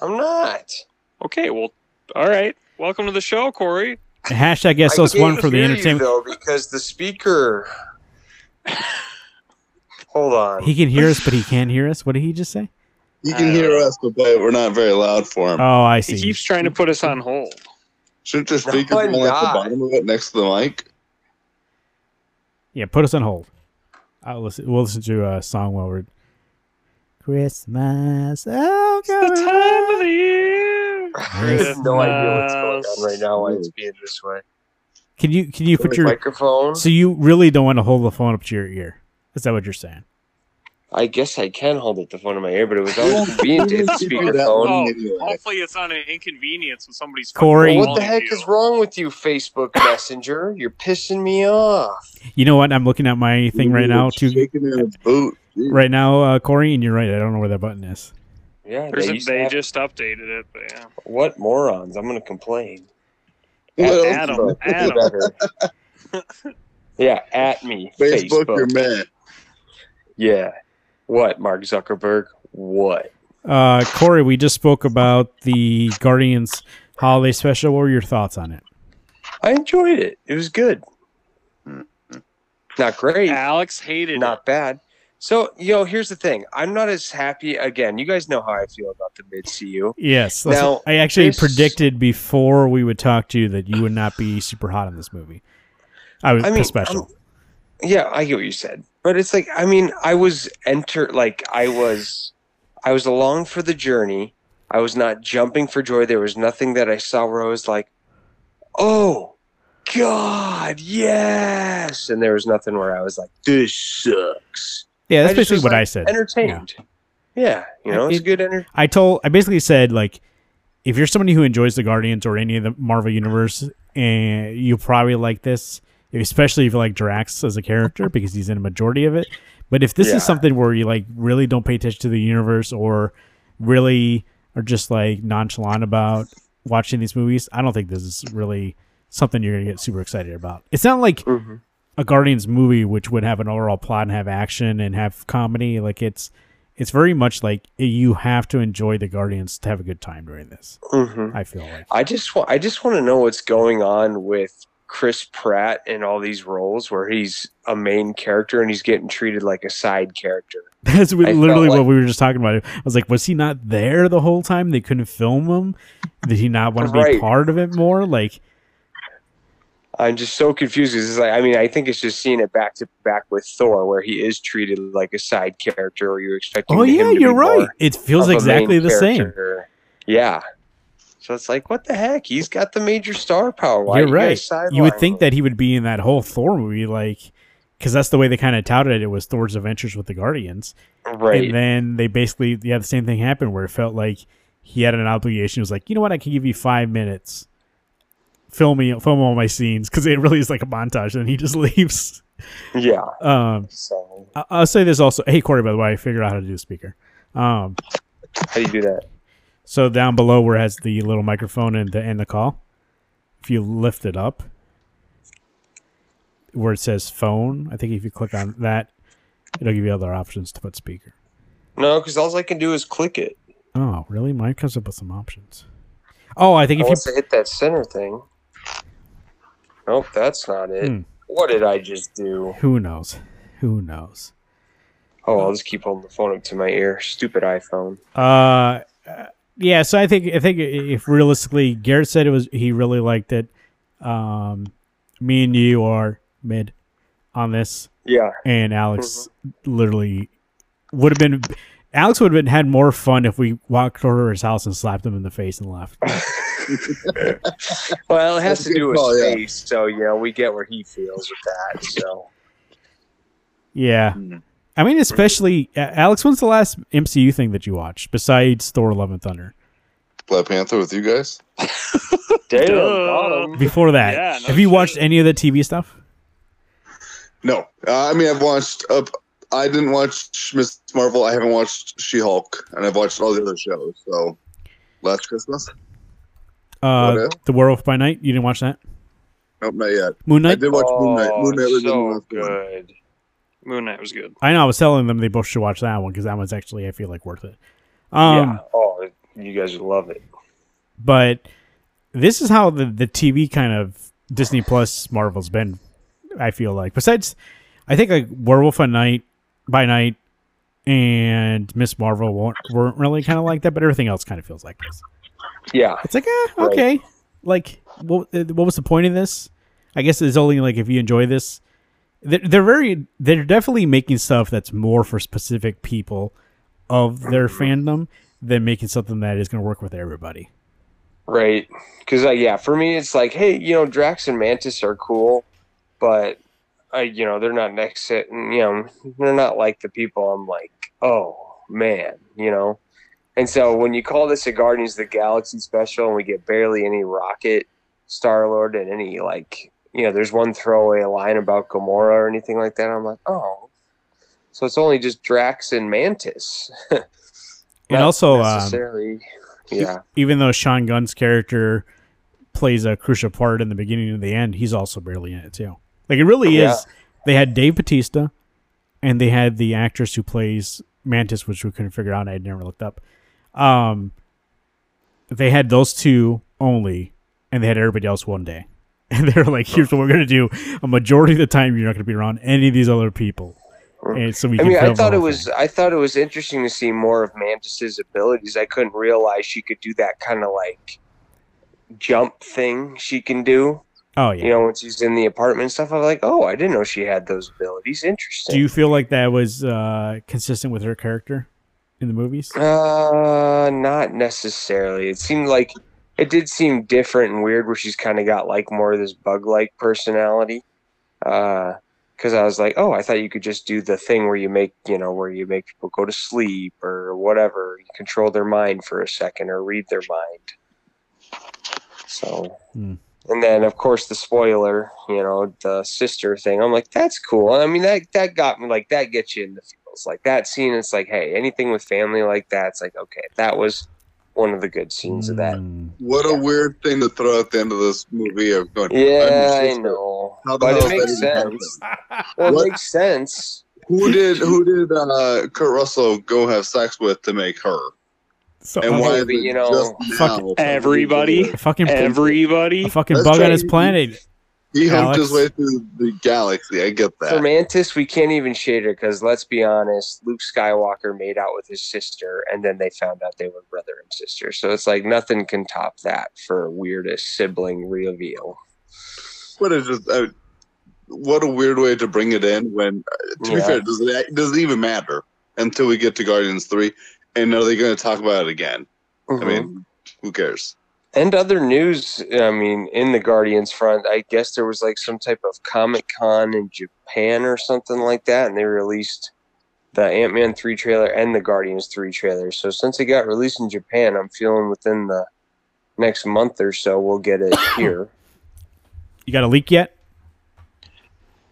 I'm not. Okay, well, all right. Welcome to the show, Corey. Hashtag I SOS one can't for the hear you, entertainment. though because the speaker. Hold on. He can hear us, but he can't hear us. What did he just say? He can hear us, but we're not very loud for him. Oh, I see. He keeps trying to put us on hold. Shouldn't oh, the No, speaker I'm be like the bottom of it next to the mic? Yeah, put us on hold. I'll listen. We'll listen to a song while we're Christmas. Oh, It's the time of the year. I have no idea what's going on right now. Why it's being this way. Can you can you put your microphone? so you really don't want to hold the phone up to your ear? Is that what you're saying? I guess I can hold it to the phone in my ear, but it was always convenient to hit the You do speakerphone. that Oh, one anyway. hopefully it's not an inconvenience when somebody's fucking Corey- What the heck you. is wrong with you, Facebook Messenger? You're pissing me off. You know what? I'm looking at my thing right now too. Shaking in his boot. Right now, uh, Corey, and you're right. I don't know where that button is. Yeah, There's they, a, they have- just updated it, but yeah. what morons? I'm gonna complain. What else? Adam, Adam. yeah, at me. Facebook, Facebook. your man. Yeah. What, Mark Zuckerberg? What? Uh, Corey, we just spoke about the Guardians holiday special. What were your thoughts on it? I enjoyed it. It was good. Not great. Alex hated not bad. So, yo, here's the thing. I'm not as happy. Again, you guys know how I feel about the mid CU. Yes. Now, I actually this- predicted before we would talk to you that you would not be super hot in this movie. I was I mean, the special. Yeah, I get what you said, but it's like I mean, I was enter like I was, I was along for the journey. I was not jumping for joy. There was nothing that I saw where I was like, "Oh, God, yes!" And there was nothing where I was like, "This sucks." yeah, that's I basically what like, I said. Entertained. Yeah, you know, it's It- good. Enter- I told I basically said like if you're somebody who enjoys the Guardians or any of the Marvel universe and you probably like this, especially if you like Drax as a character because he's in a majority of it. But if this Yeah. is something where you like really don't pay attention to the universe or really are just like nonchalant about watching these movies, I don't think this is really something you're gonna get super excited about. It's not like Mhm. a Guardians movie which would have an overall plot and have action and have comedy. Like it's it's very much like you have to enjoy the Guardians to have a good time during this. Mhm. I feel like I just want I just want to know what's going on with Chris Pratt in all these roles where he's a main character and he's getting treated like a side character. that's what- I felt literally what we were just talking about. I was like, was he not there the whole time? They couldn't film him. Did he not want to be part of it more? Like, I'm just so confused. It's like I mean I think it's just seeing it back to back with Thor where he is treated like a side character or you're expecting oh him yeah, you're right. It feels of a main exactly the same. Yeah. So it's like what the heck? He's got the major star power. Why You're you right. You would think him? that he would be in that whole Thor movie, like, because that's the way they kind of touted it was Thor's adventures with the Guardians. right. And then they basically, yeah, the same thing happened where it felt like he had an obligation. It was like, you know what, I can give you five minutes, film me, film all my scenes, because it really is like a montage, and he just leaves. yeah. Um, So I- I'll say this also. Hey, Corey, by the way, I figured out how to do a speaker. Um, how do you do that? So down below where it has the little microphone and the end the call, if you lift it up, where it says phone, I think if you click on that, it'll give you other options to put speaker. No, because all I can do is click it. Oh, really? Mine comes up with some options. Oh, I think if you I hit that center thing. Nope, that's not it. Hmm. What did I just do? who knows, who knows. Oh, I'll just keep holding the phone up to my ear. Stupid iPhone. Uh, yeah. So I think I think if realistically, Garrett said it was he really liked it. Um, me and you are mid on this, Yeah. and Alex literally would have been. Alex would have been, had more fun if we walked over to his house and slapped him in the face and left. Well, it has That's to do with call, yeah. space, so yeah, we get where he feels with that. So Yeah. Hmm. I mean, especially uh, Alex. When's the last MCU thing that you watched besides Thor: Love and Thunder? Black Panther with you guys. damn, Duh. Before that, Yeah, no have you watched any of the TV stuff? No, uh, I mean I've watched. Uh, I didn't watch Miss Marvel. I haven't watched She Hulk, and I've watched all the other shows. So last Christmas. Uh, the Werewolf by Night. You didn't watch that? Nope, not yet. Moon Knight. I did watch Moon Knight. Oh, Moon Knight was in so last one. Moon Knight was good. I know. I was telling them they both should watch that one because that one's actually I feel like worth it. Um, yeah. Oh, you guys would love it. but this is how the the TV kind of Disney Plus Marvel's been. I feel like besides, I think like Werewolf by Night, by Night, and Miss Marvel weren't, weren't really kind of like that, but everything else kind of feels like this. Yeah. It's like, eh, Right. okay, like what what was the point of this? I guess it's only like if you enjoy this. They're, they're very, they're definitely making stuff that's more for specific people of their fandom than making something that is going to work with everybody. Right. Because, uh, yeah, for me, it's like, hey, you know, Drax and Mantis are cool, but, uh, you know, they're not next to, you know, they're not like the people I'm like, oh, man, you know? And so when you call this a Guardians of the Galaxy special and we get barely any Rocket, Star Lord, and any, like, you know, there's one throwaway line about Gamora or anything like that, I'm like, oh. So it's only just Drax and Mantis. And also, um, yeah. even though Sean Gunn's character plays a crucial part in the beginning and the end, he's also barely in it too. Like it really Yeah. is. They had Dave Bautista, and they had the actress who plays Mantis, which we couldn't figure out. I had never looked up. Um, they had those two only, and they had everybody else one day. And they were like, "Here's what we're gonna do. A majority of the time, you're not gonna be around any of these other people." And so we. I mean, I thought it was thing. I thought it was interesting to see more of Mantis's abilities. I couldn't realize she could do that kind of like jump thing she can do. Oh yeah. You know, when she's in the apartment and stuff. I'm like, oh, I didn't know she had those abilities. Interesting. Do you feel like that was uh, consistent with her character in the movies? Uh, not necessarily. It seemed like it did seem different and weird, where she's kind of got like more of this bug-like personality. Uh, because I was like, oh, I thought you could just do the thing where you make, you know, where you make people go to sleep or whatever, you control their mind for a second or read their mind. So, Hmm. and then of course the spoiler, you know, the sister thing. I'm like, that's cool. I mean, that that got me like that gets you in the feels. Like that scene, it's like, hey, anything with family like that, it's like, okay, that was one of the good scenes of that. Mm. What a weird thing to throw at the end of this movie. Of going, Yeah, I'm I just- know, How the but hell it is makes that even sense. Well, it makes sense. Who did who did uh, Kurt Russell go have sex with to make her? So, And why maybe, is you know, fuck now? Everybody. fucking Everybody. a fucking Let's bug on his planet. He humped his way through the galaxy. I get that. For that. Mantis, we can't even shade her because let's be honest, Luke Skywalker made out with his sister, and then they found out they were brother and sister. So it's like nothing can top that for weirdest sibling reveal. What is just uh, what a weird way to bring it in. When uh, to be fair, does it does it even matter until we get to Guardians three? And are they going to talk about it again? I Mhm. mean, who cares? And other news, I mean, in the Guardians front, I guess there was like some type of Comic Con in Japan or something like that, and they released the Ant Man 3 trailer and the Guardians 3 trailer. So since it got released in Japan, I'm feeling within the next month or so we'll get it here. You got a leak yet?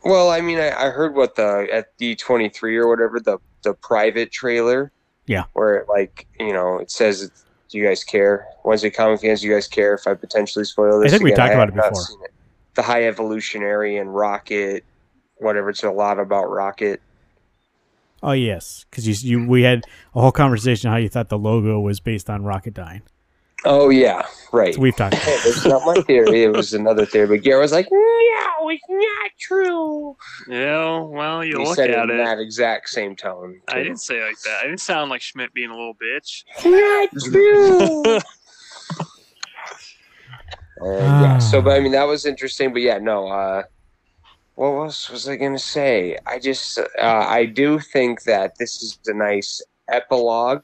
Well, I mean, I, I heard what the at D twenty three or whatever the the private trailer. Yeah. Where it, like you know it says, "Do you guys care?" Wednesday comic fans, do you guys care if I potentially spoil this? I think we talked about it before. it. The high evolutionary and rocket, whatever. It's a lot about rocket. Oh yes, because you, you we had a whole conversation how you thought the logo was based on Rocketdyne. Oh yeah, right. So we've talked. About Hey, it's not my theory. It was another theory. But Garrett was like, "No, it's not true." Yeah, well, you he look said it at in it. that exact same tone. I didn't say it like that. I didn't sound like Schmidt being a little bitch. Not true. Uh, yeah. So, but I mean, that was interesting. But yeah, no. Uh, what else was I going to say? I just, uh, I do think that this is a nice epilogue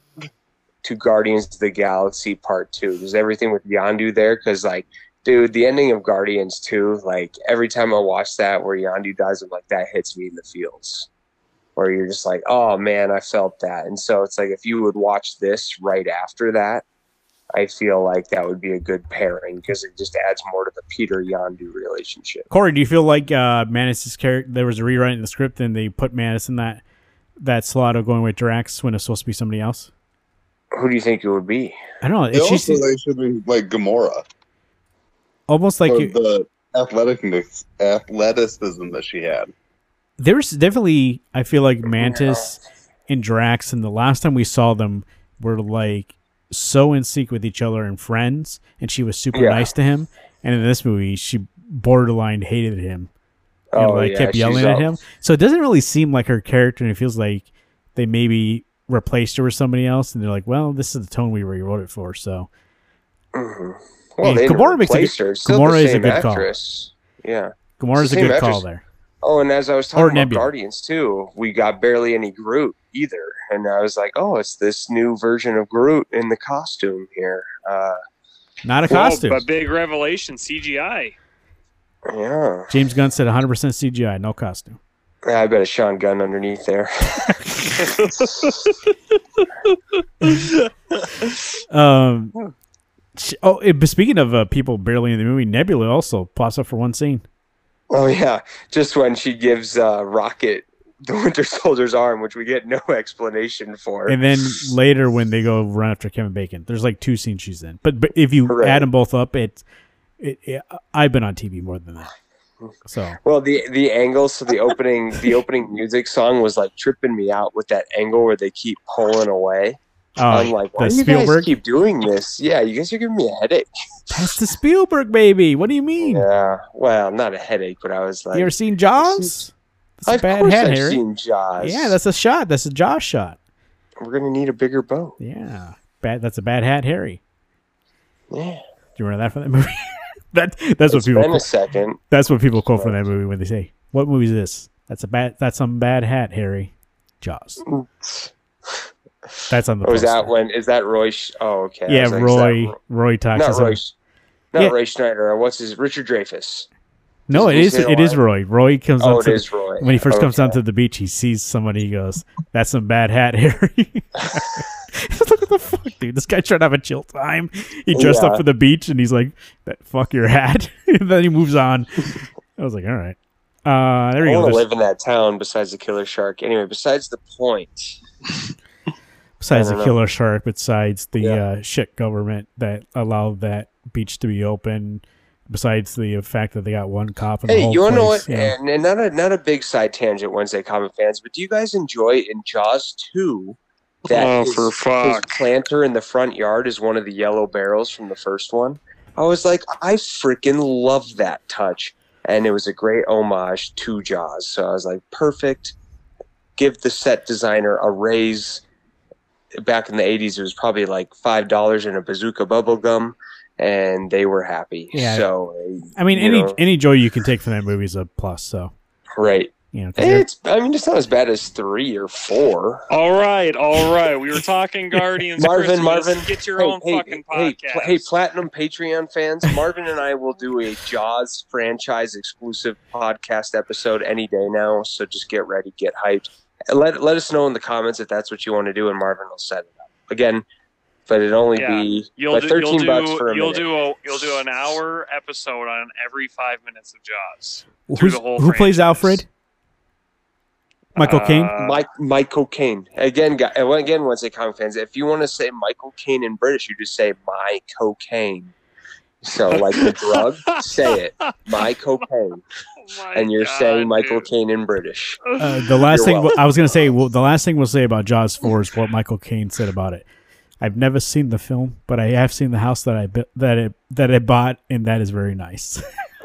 to Guardians of the Galaxy Part Two. There's everything with Yondu there, because like, dude, the ending of Guardians Two, like every time I watch that where Yondu dies, I'm like, that hits me in the feels. Where you're just like, oh man, I felt that. And so it's like if you would watch this right after that, I feel like that would be a good pairing because it just adds more to the Peter Yondu relationship. Corey, do you feel like uh, Mantis's character there was a rewrite in the script and they put Mantis in that that slot of going with Drax when it's supposed to be somebody else? Who do you think it would be? I don't know. They It's also just they should be like Gamora almost like you, the athletic athleticism that she had. there's definitely I feel like Mantis and Drax and the last time we saw them were like so in sync with each other and friends and she was super Yeah. nice to him and in this movie she borderline hated him and oh, like kept Oh, she's yelling at all- him so it doesn't really seem like her character and it feels like they maybe replaced her with somebody else and they're like well this is the tone we rewrote it for so Mhm. Well, And they Gamora makes a good- her. Gamora is a same good call. actress. Yeah. Gamora's a Same good call actress. there Oh, and as I was Or talking about Nebula. Guardians too, we got barely any Groot either, and I was like, oh, it's this new version of Groot in the costume here. Uh, not a Well, costume a big revelation CGI. yeah, James Gunn said 100% CGI no costume I bet a Sean Gunn underneath there. Um. Oh, eh, but speaking of uh, people barely in the movie, Nebula also pops up for one scene. oh yeah, just when she gives uh, Rocket the Winter Soldier's arm, which we get no explanation for. And then later, when they go run after Kevin Bacon, there's like two scenes she's in. But, but if you add them both up, it's it, it, I've been on TV more than that. So Well, the the angle, so the opening the opening music song was like tripping me out with that angle where they keep pulling away. I'm uh, like, why do you Spielberg? guys keep doing this? Yeah, you guys are giving me a headache. that's the Spielberg baby. What do you mean? Yeah, well, not a headache, but I was like, you ever seen Jaws? That's a bad course hat, I've Harry. seen Jaws. Yeah, that's a shot. That's a Jaws shot. we're gonna need a bigger boat. Yeah, bad. That's a bad hat, Harry. Yeah, Do you remember that from that movie? that that's what people. been a second. That's what people quote from that movie when they say, "What movie is this?" That's a bad. That's some bad hat, Harry. Jaws. That's on the. Oh, is that when? Is that Roy? Oh, okay. Yeah, was like, Roy. Roy talks. Not Roy. Not Yeah. Roy Schneider. What's his? Richard Dreyfuss. No, it is. It is? Roy. Roy comes Oh, on it to is Roy. when he first comes down to the beach. He sees somebody. He goes, "That's some bad hat, Harry." Look at the fuck, dude. This guy trying to have a chill time. He dressed Yeah. up for the beach, and he's like, "That fuck your hat." and then he moves on. I was like, "All right." Uh, there I you go. want to There's- live in that town besides the killer shark. Anyway, besides the point. besides the killer shark, besides the Yeah. uh, shit government that allowed that beach to be open, besides the fact that they got one cop in the Hey, whole you want to know what? you eh, know. And, and not a not a big side tangent, Wednesday comic fans, but do you guys enjoy in Jaws two? That Oh, his- for his planter in the front yard is one of the yellow barrels from the first one. I was like, I freaking love that touch, and it was a great homage to Jaws. So I was like, perfect. Give the set designer a raise. Back in the '80s, it was probably like five dollars in a bazooka bubble gum, and they were happy. Yeah. So I mean, any know. any joy you can take from that movie is a plus. So right. you know, 'cause they're- It's. I mean, it's not as bad as three or four. All right, all right. We were talking Guardians. Marvin, Christmas. Marvin, get your hey, own hey, fucking hey, podcast. pl- hey, platinum Patreon fans, Marvin and I will do a Jaws franchise exclusive podcast episode any day now. So just get ready, get hyped. Let let us know in the comments if that's what you want to do, and Marvin will set it up again. But it'd only Yeah. be You'll but do, thirteen you'll bucks do, for a you'll minute. do a you'll do an hour episode on every five minutes of Jaws. who's, the whole who plays. Alfred? Michael Caine. Uh, Mike Michael Caine again. Guy, and again, once say comic fans, if you want to say Michael Caine in British, you just say my cocaine. So like the drug, say it, my cocaine, oh and you're God, saying Michael dude. Caine in British. Uh, the last You're thing welcome. I was gonna say, well, the last thing we'll say about Jaws four is what Michael Caine said about it. I've never seen the film, but I have seen the house that I bu- that it that I bought, and that is very nice.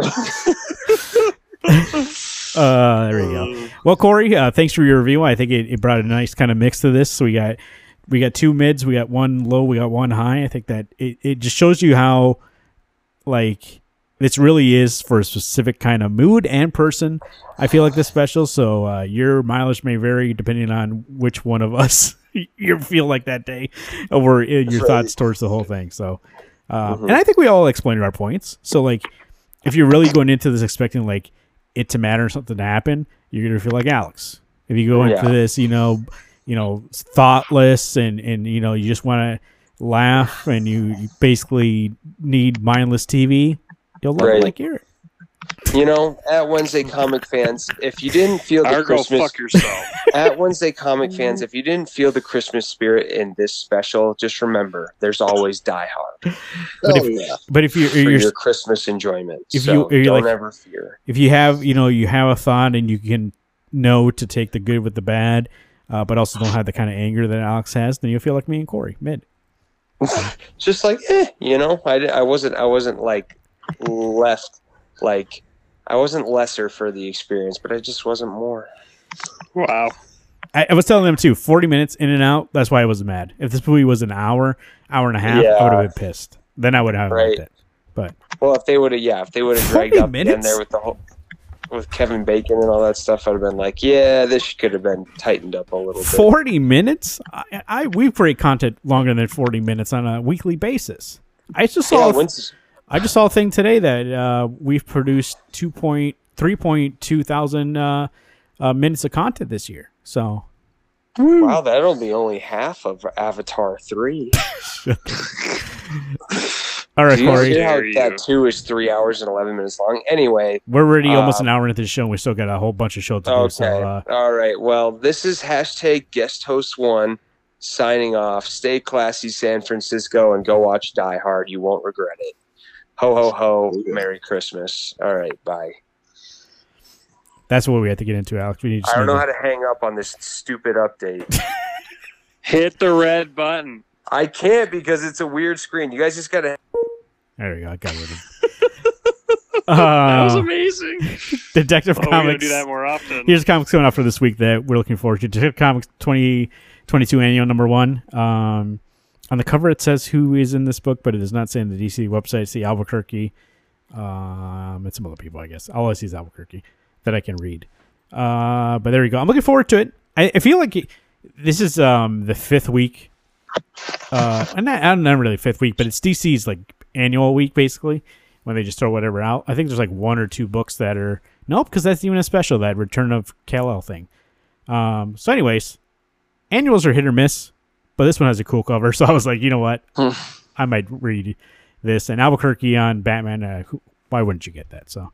uh, there we go. Well, Corey, uh, thanks for your review. I think it, it brought a nice kind of mix to this. So we got we got two mids, we got one low, we got one high. I think that it, it just shows you how like this really is for a specific kind of mood and person. I feel like this special, so uh, your mileage may vary depending on which one of us you feel like that day, or uh, your right. thoughts towards the whole thing. So, um, Mhm. and I think we all explained our points. So, like, if you're really going into this expecting like it to matter or something to happen, you're gonna feel like Alex. If you go into Yeah. this, you know, you know, thoughtless and and you know, you just want to laugh and you, you basically need mindless TV, you'll love Right. it like Garrett. You know, at Wednesday Comic fans, if you didn't feel the Or Christmas fuck yourself. at Wednesday Comic fans, if you didn't feel the Christmas spirit in this special, just remember there's always Die Hard But Oh, if- yeah. But if you for you're, your Christmas enjoyment. If so you- you're don't like- ever fear. if you have you know you have a thought and you can know to take the good with the bad, uh, but also don't have the kind of anger that Alex has, then you'll feel like me and Corey mid. Just like, eh, you know, I, I wasn't I wasn't like left like I wasn't lesser for the experience, but I just wasn't more. wow. I, I was telling them too, forty minutes in and out. That's why I was mad. If this movie was an hour, hour and a half, I would have been pissed. Then I would have Right. liked it. But Well, if they would have, yeah, if they would have 40 dragged up in there with the whole, with Kevin Bacon and all that stuff, I'd have been like, yeah, this could have been tightened up a little bit. forty minutes, I, I we create content longer than forty minutes on a weekly basis. I just saw Yeah, once, I just saw a thing today that uh, we've produced two point three point two thousand uh, uh, minutes of content this year. So wow, that'll be only half of Avatar three. all right, Do you how that two is three hours and eleven minutes long? Anyway, we're already almost Uh, an hour into the show. and We still got a whole bunch of show to do. So okay, uh, all right. Well, this is hashtag guest host one signing off. Stay classy, San Francisco, and go watch Die Hard. You won't regret it. Ho ho ho! Merry Christmas. All right, bye. that's what we have to get into, Alex. We need. I don't know how to. to hang up on this stupid update. Hit the red button. I can't because it's a weird screen. You guys just gotta. There we go. I got rid of it. That was Uh, amazing. Detective Oh, we gotta Comics. do that more often. Here's comics coming out for this week that we're looking forward to. Detective Comics 2022 annual number one. Um, on the cover, it says who is in this book, but it does not say in the DC website. It's the Albuquerque. Um, and some other people, I guess. All I see is Albuquerque that I can read. Uh, but there you go. I'm looking forward to it. I, I feel like this is um the fifth week. Uh, and not, not not really fifth week, but it's DC's like annual week basically when they just throw whatever out. I think there's like one or two books that are nope because that's even a special that Return of Kal-El thing. Um, so anyways, annuals are hit or miss, but this one has a cool cover, so I was like, you know what, I might read this. And Albuquerque on Batman. Uh, who, why wouldn't you get that? So,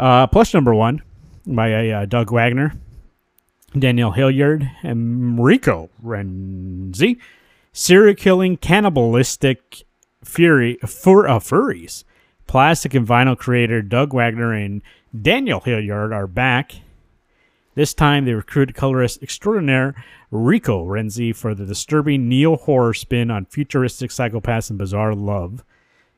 uh, Plush number one by uh, Doug Wagner, Daniel Hillyard, and Rico Renzi. Serial killing, cannibalistic fury fur, uh, furries. Plastic and vinyl creator Doug Wagner and Daniel Hillyard are back. This time, they recruited colorist extraordinaire Rico Renzi for the disturbing neo horror spin on futuristic psychopaths and bizarre love.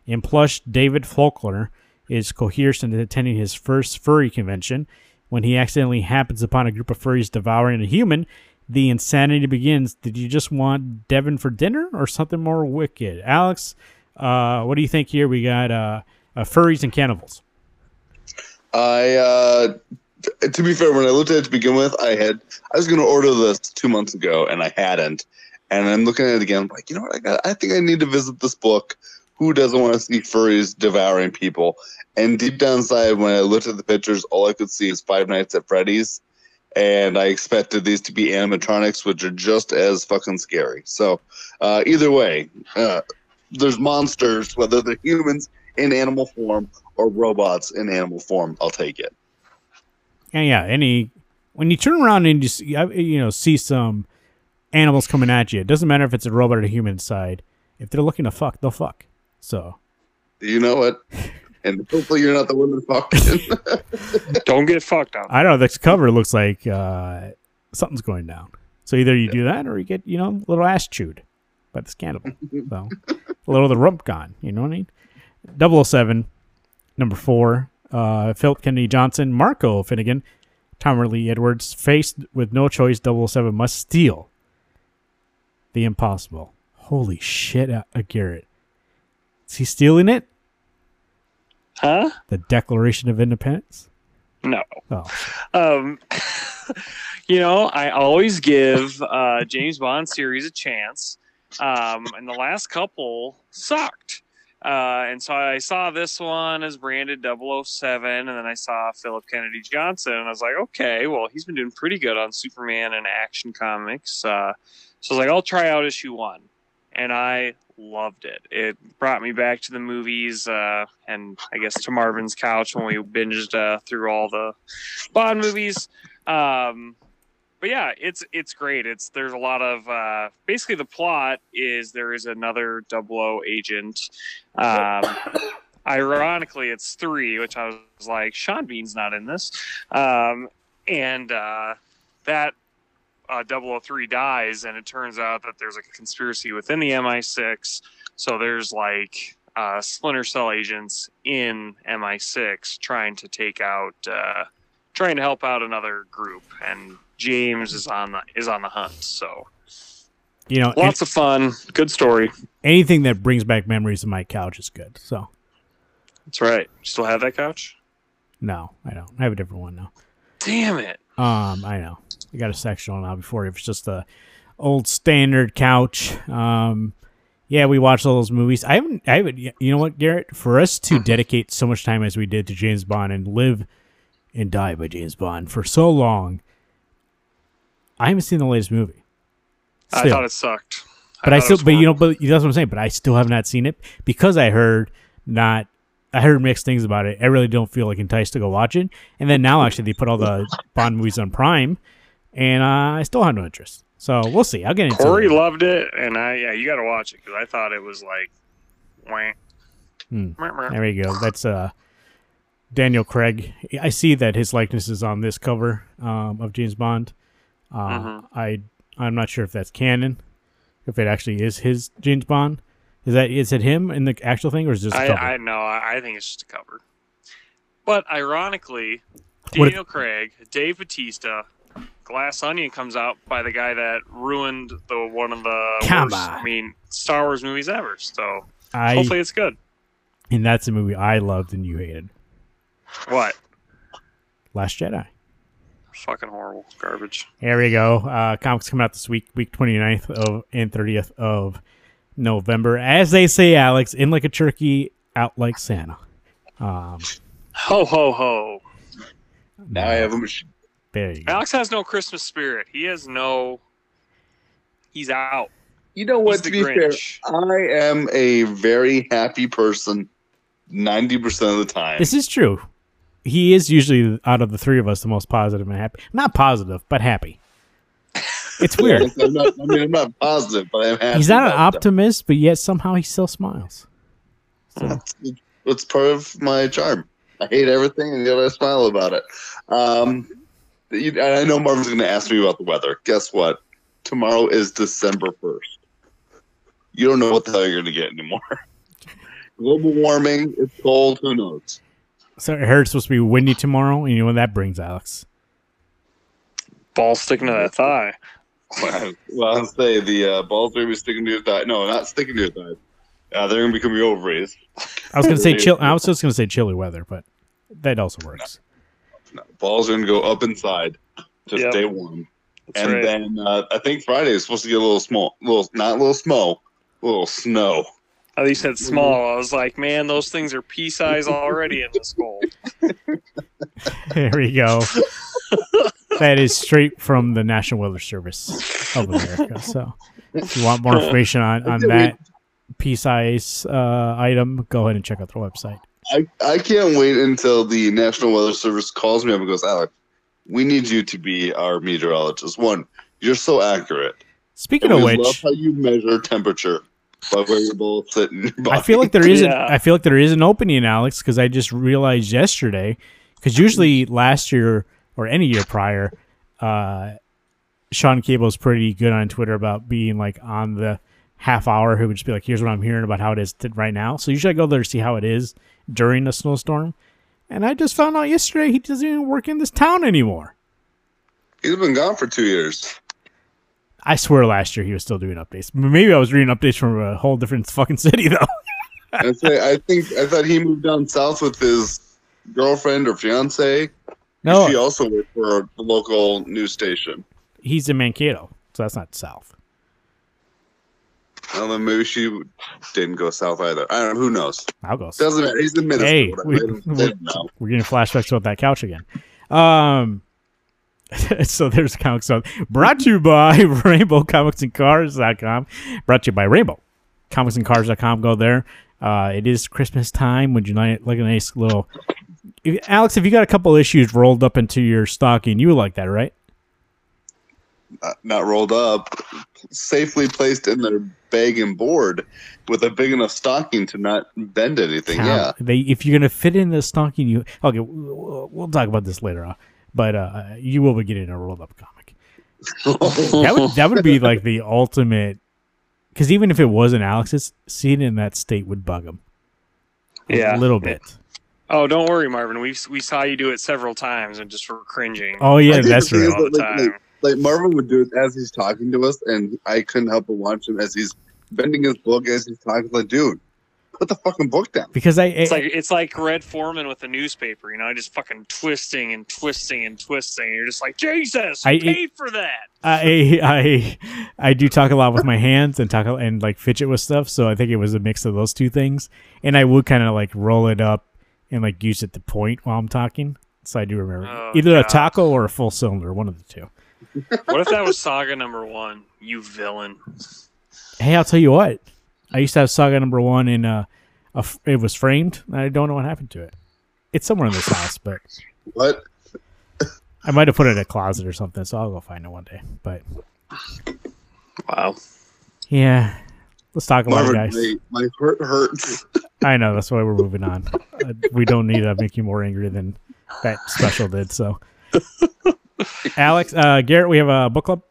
In plush, David Faulkner is coerced into attending his first furry convention. When he accidentally happens upon a group of furries devouring a human, the insanity begins. Did you just want Devin for dinner or something more wicked? Alex, uh, what do you think here? We got uh, uh, furries and cannibals. I uh to be fair, when I looked at it to begin with, I had I was gonna order this two months ago and I hadn't. And I'm looking at it again, I'm like, you know what, I got I think I need to visit this book. Who doesn't want to see furries devouring people? And deep down inside, when I looked at the pictures, all I could see is Five Nights at Freddy's. And I expected these to be animatronics, which are just as fucking scary. So, uh, either way, uh, there's monsters, whether they're humans in animal form or robots in animal form. I'll take it. And yeah, any when you turn around and you see, you know see some animals coming at you, it doesn't matter if it's a robot or a human side. If they're looking to fuck, they'll fuck. So You know what? And hopefully you're not the one that fucked. Don't get fucked up. I don't know. This cover looks like uh, something's going down. So either you do that or you get you know a little ass chewed by this cannibal. so a little of the rump gone. You know what I mean? 007, number four. Uh, Philip Kennedy Johnson, Marco Finnegan, Tom Lee Edwards, faced with no choice, 007 must steal the impossible. Holy shit, uh, Garrett. Is he stealing it? Huh? The Declaration of Independence? No. Oh, Um, you know, I always give uh, James Bond series a chance, um, and the last couple sucked. Uh, and so I saw this one as branded 007, and then I saw Philip Kennedy Johnson, and I was like, okay, well, he's been doing pretty good on Superman and Action Comics. Uh, so I was like, I'll try out issue one. and I loved it. It brought me back to the movies, uh, and I guess to Marvin's couch when we binged uh, through all the Bond movies. Um, but yeah, it's it's great. It's there's a lot of uh, basically the plot is there is another double O agent. Um, ironically, it's three, which I was like, Sean Bean's not in this, um, and uh, that uh, 003 dies, and it turns out that there's a conspiracy within the MI6. So there's like uh, Splinter Cell agents in MI6 trying to take out, uh, trying to help out another group, and James is on the is on the hunt. So You know, lots of fun, good story. anything that brings back memories of my couch is good. So That's right. Still have that couch? no, I don't. I have a different one now. Damn it! Um, I know. I got a sectional now. Before it was just a old standard couch. Um, yeah, we watched all those movies. I haven't. I haven't. You know what, Garrett? For us to dedicate so much time as we did to James Bond and live and die by James Bond for so long, I haven't seen the latest movie. I thought it sucked. but I still, but you know, but that's what I'm saying. But I still have not seen it because I heard not. I heard mixed things about it. I really don't feel like enticed to go watch it. And then now, actually, they put all the Bond movies on Prime, and uh, I still have no interest. So we'll see. I'll get into Corey it. loved it, and I yeah, you got to watch it because I thought it was like, wah. Hmm. There we go. That's uh, Daniel Craig. I see that his likeness is on this cover um, of James Bond. Uh, Mhm. I I'm not sure if that's canon, if it actually is his James Bond. Is that is it him in the actual thing, or is just? I, I know. I think it's just a cover. But ironically, Daniel Craig, Dave Bautista, Glass Onion comes out by the guy that ruined the one of the worst. I mean, Star Wars movies ever. So I hopefully it's good. and that's a movie I loved and you hated. What? Last Jedi. Fucking horrible garbage. There we go. Uh, comics coming out this week, week 29th of and 30th of November. As they say, Alex, in like a turkey, out like Santa. Um, Ho ho ho. Now I have a machine. there you go. Alex has no Christmas spirit. He has no. He's out. You know what? the To be fair, I am a very happy person ninety percent of the time. This is true. He is usually out of the three of us the most positive and happy. Not positive, but happy. It's weird. I'm not, I mean, I'm not positive, but I'm happy. He's not an that. optimist, but yet somehow he still smiles. So, It's, part of my charm. I hate everything, and yet I smile about it. Um, I know Marvin's going to ask me about the weather. Guess what? Tomorrow is December first. You don't know what the hell you're going to get anymore. Global warming. It's cold. Who knows? So I heard it's supposed to be windy tomorrow, and you know what that brings, Alex? Ball sticking to that thigh. well, I'll say the uh, balls are going to be sticking to your thigh. No, not sticking to your thigh. Uh, they're going to become your ovaries. I was gonna say chill. I was just gonna say chilly weather, but that also works. No, balls are going to go up inside to Yep. stay warm. That's and right. then uh, I think Friday is supposed to get a little small, little not a little snow, a little snow. At least said small. I was like, man, those things are pea size already in this cold. There we go. that is straight from the National Weather Service of America. So, if you want more information on on that pea size uh, item, go ahead and check out their website. I, I can't wait until the National Weather Service calls me up and goes, Alex, we need you to be our meteorologist. One, you're so accurate. Speaking And of we love which, how you measure temperature by where you're both sitting. I feel like there is an, Yeah. I feel like there is an opening, Alex, because I just realized yesterday. Because usually last year or any year prior, uh, Sean Cable's pretty good on Twitter about being like on the half hour. Who would just be like, "Here's what I'm hearing about how it is t- right now." So usually I go there to see how it is during a snowstorm. And I just found out yesterday he doesn't even work in this town anymore. He's been gone for two years. I swear last year he was still doing updates. Maybe I was reading updates from a whole different fucking city though. I say, I think I thought he moved down south with his girlfriend or fiance. No, She also worked for a local news station. he's in Mankato, so that's not south. Well, then maybe she didn't go south either. I don't know. Who knows? I'll go. Doesn't matter. He's in Minnesota. Hey, we- They don't- we- they don't know. We're getting flashbacks about that couch again. Um, so there's comics on brought to you by RainbowComicsandCars.com. Brought to you by Rainbow comicsandcars.com. Go there. Uh, it is Christmas time. Would you like, like a nice little. If, Alex, if you got a couple issues rolled up into your stocking, you would like that, right? Not, not rolled up, safely placed in their bag and board with a big enough stocking to not bend anything. Yeah. They, if you're gonna fit in the stocking, you okay. We'll, we'll talk about this later on, but uh, you will be getting a rolled up comic. That would that would be like the ultimate. Because even if it wasn't Alex's, seeing it in that state would bug him. Yeah, a little bit. Oh, don't worry, Marvin. We we saw you do it several times and just were cringing. Oh yeah, that's the right. all the that, like, like, like Marvin would do it as he's talking to us, and I couldn't help but watch him as he's bending his book as he's talking. Like, dude, put the fucking book down. Because I, It's I- like it's like Red Foreman with a newspaper, you know, just fucking twisting and twisting and twisting. And You're just like, Jesus, I- you paid for that. I I I do talk a lot with my hands and talk and like fidget with stuff, so I think it was a mix of those two things. And I would kind of like roll it up and like use it to point while I'm talking. So I do remember Oh, either a taco or a full cylinder, one of the two. What if that was Saga number one? You villain. Hey, I'll tell you what. I used to have Saga number one in uh, a f- it was framed. I don't know what happened to it. It's somewhere in this house, but What? I might have put it in a closet or something. So I'll go find it one day. But Wow. yeah, let's talk about it, guys. my, my heart hurts. I know that's why we're moving on. Uh, we don't need to make you more angry than that special did. So, Alex, uh, Garrett, we have a book club.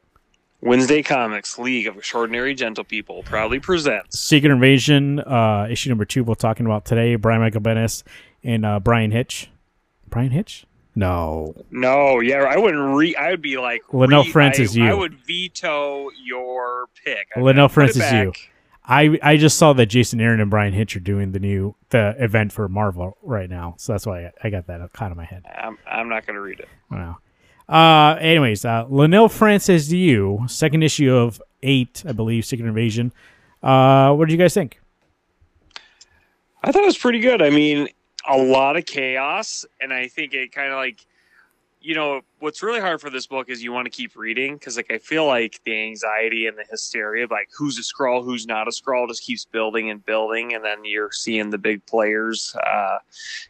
Wednesday Comics League of Extraordinary Gentle People proudly presents. Secret Invasion, uh, issue number two. We're talking about today. Brian Michael Bendis and uh, Bryan Hitch. Bryan Hitch? No, No, yeah, I wouldn't re. I would be like Leinil re- Francis, I, you. I would veto your pick. I'd Leinil like, put it Francis, you. I I just saw that Jason Aaron and Bryan Hitch are doing the new the event for Marvel right now, so that's why I, I got that kind of my head. I'm, I'm not going to read it. Wow. Uh, anyways, uh, Leinil Francis Yu second issue of eight, I believe, Secret Invasion. Uh, what did you guys think? I thought it was pretty good. I mean, a lot of chaos, and I think it kind of like, you know, what's really hard for this book is you want to keep reading because, like, I feel like the anxiety and the hysteria, of, like who's a Skrull, who's not a Skrull, just keeps building and building, and then you're seeing the big players uh,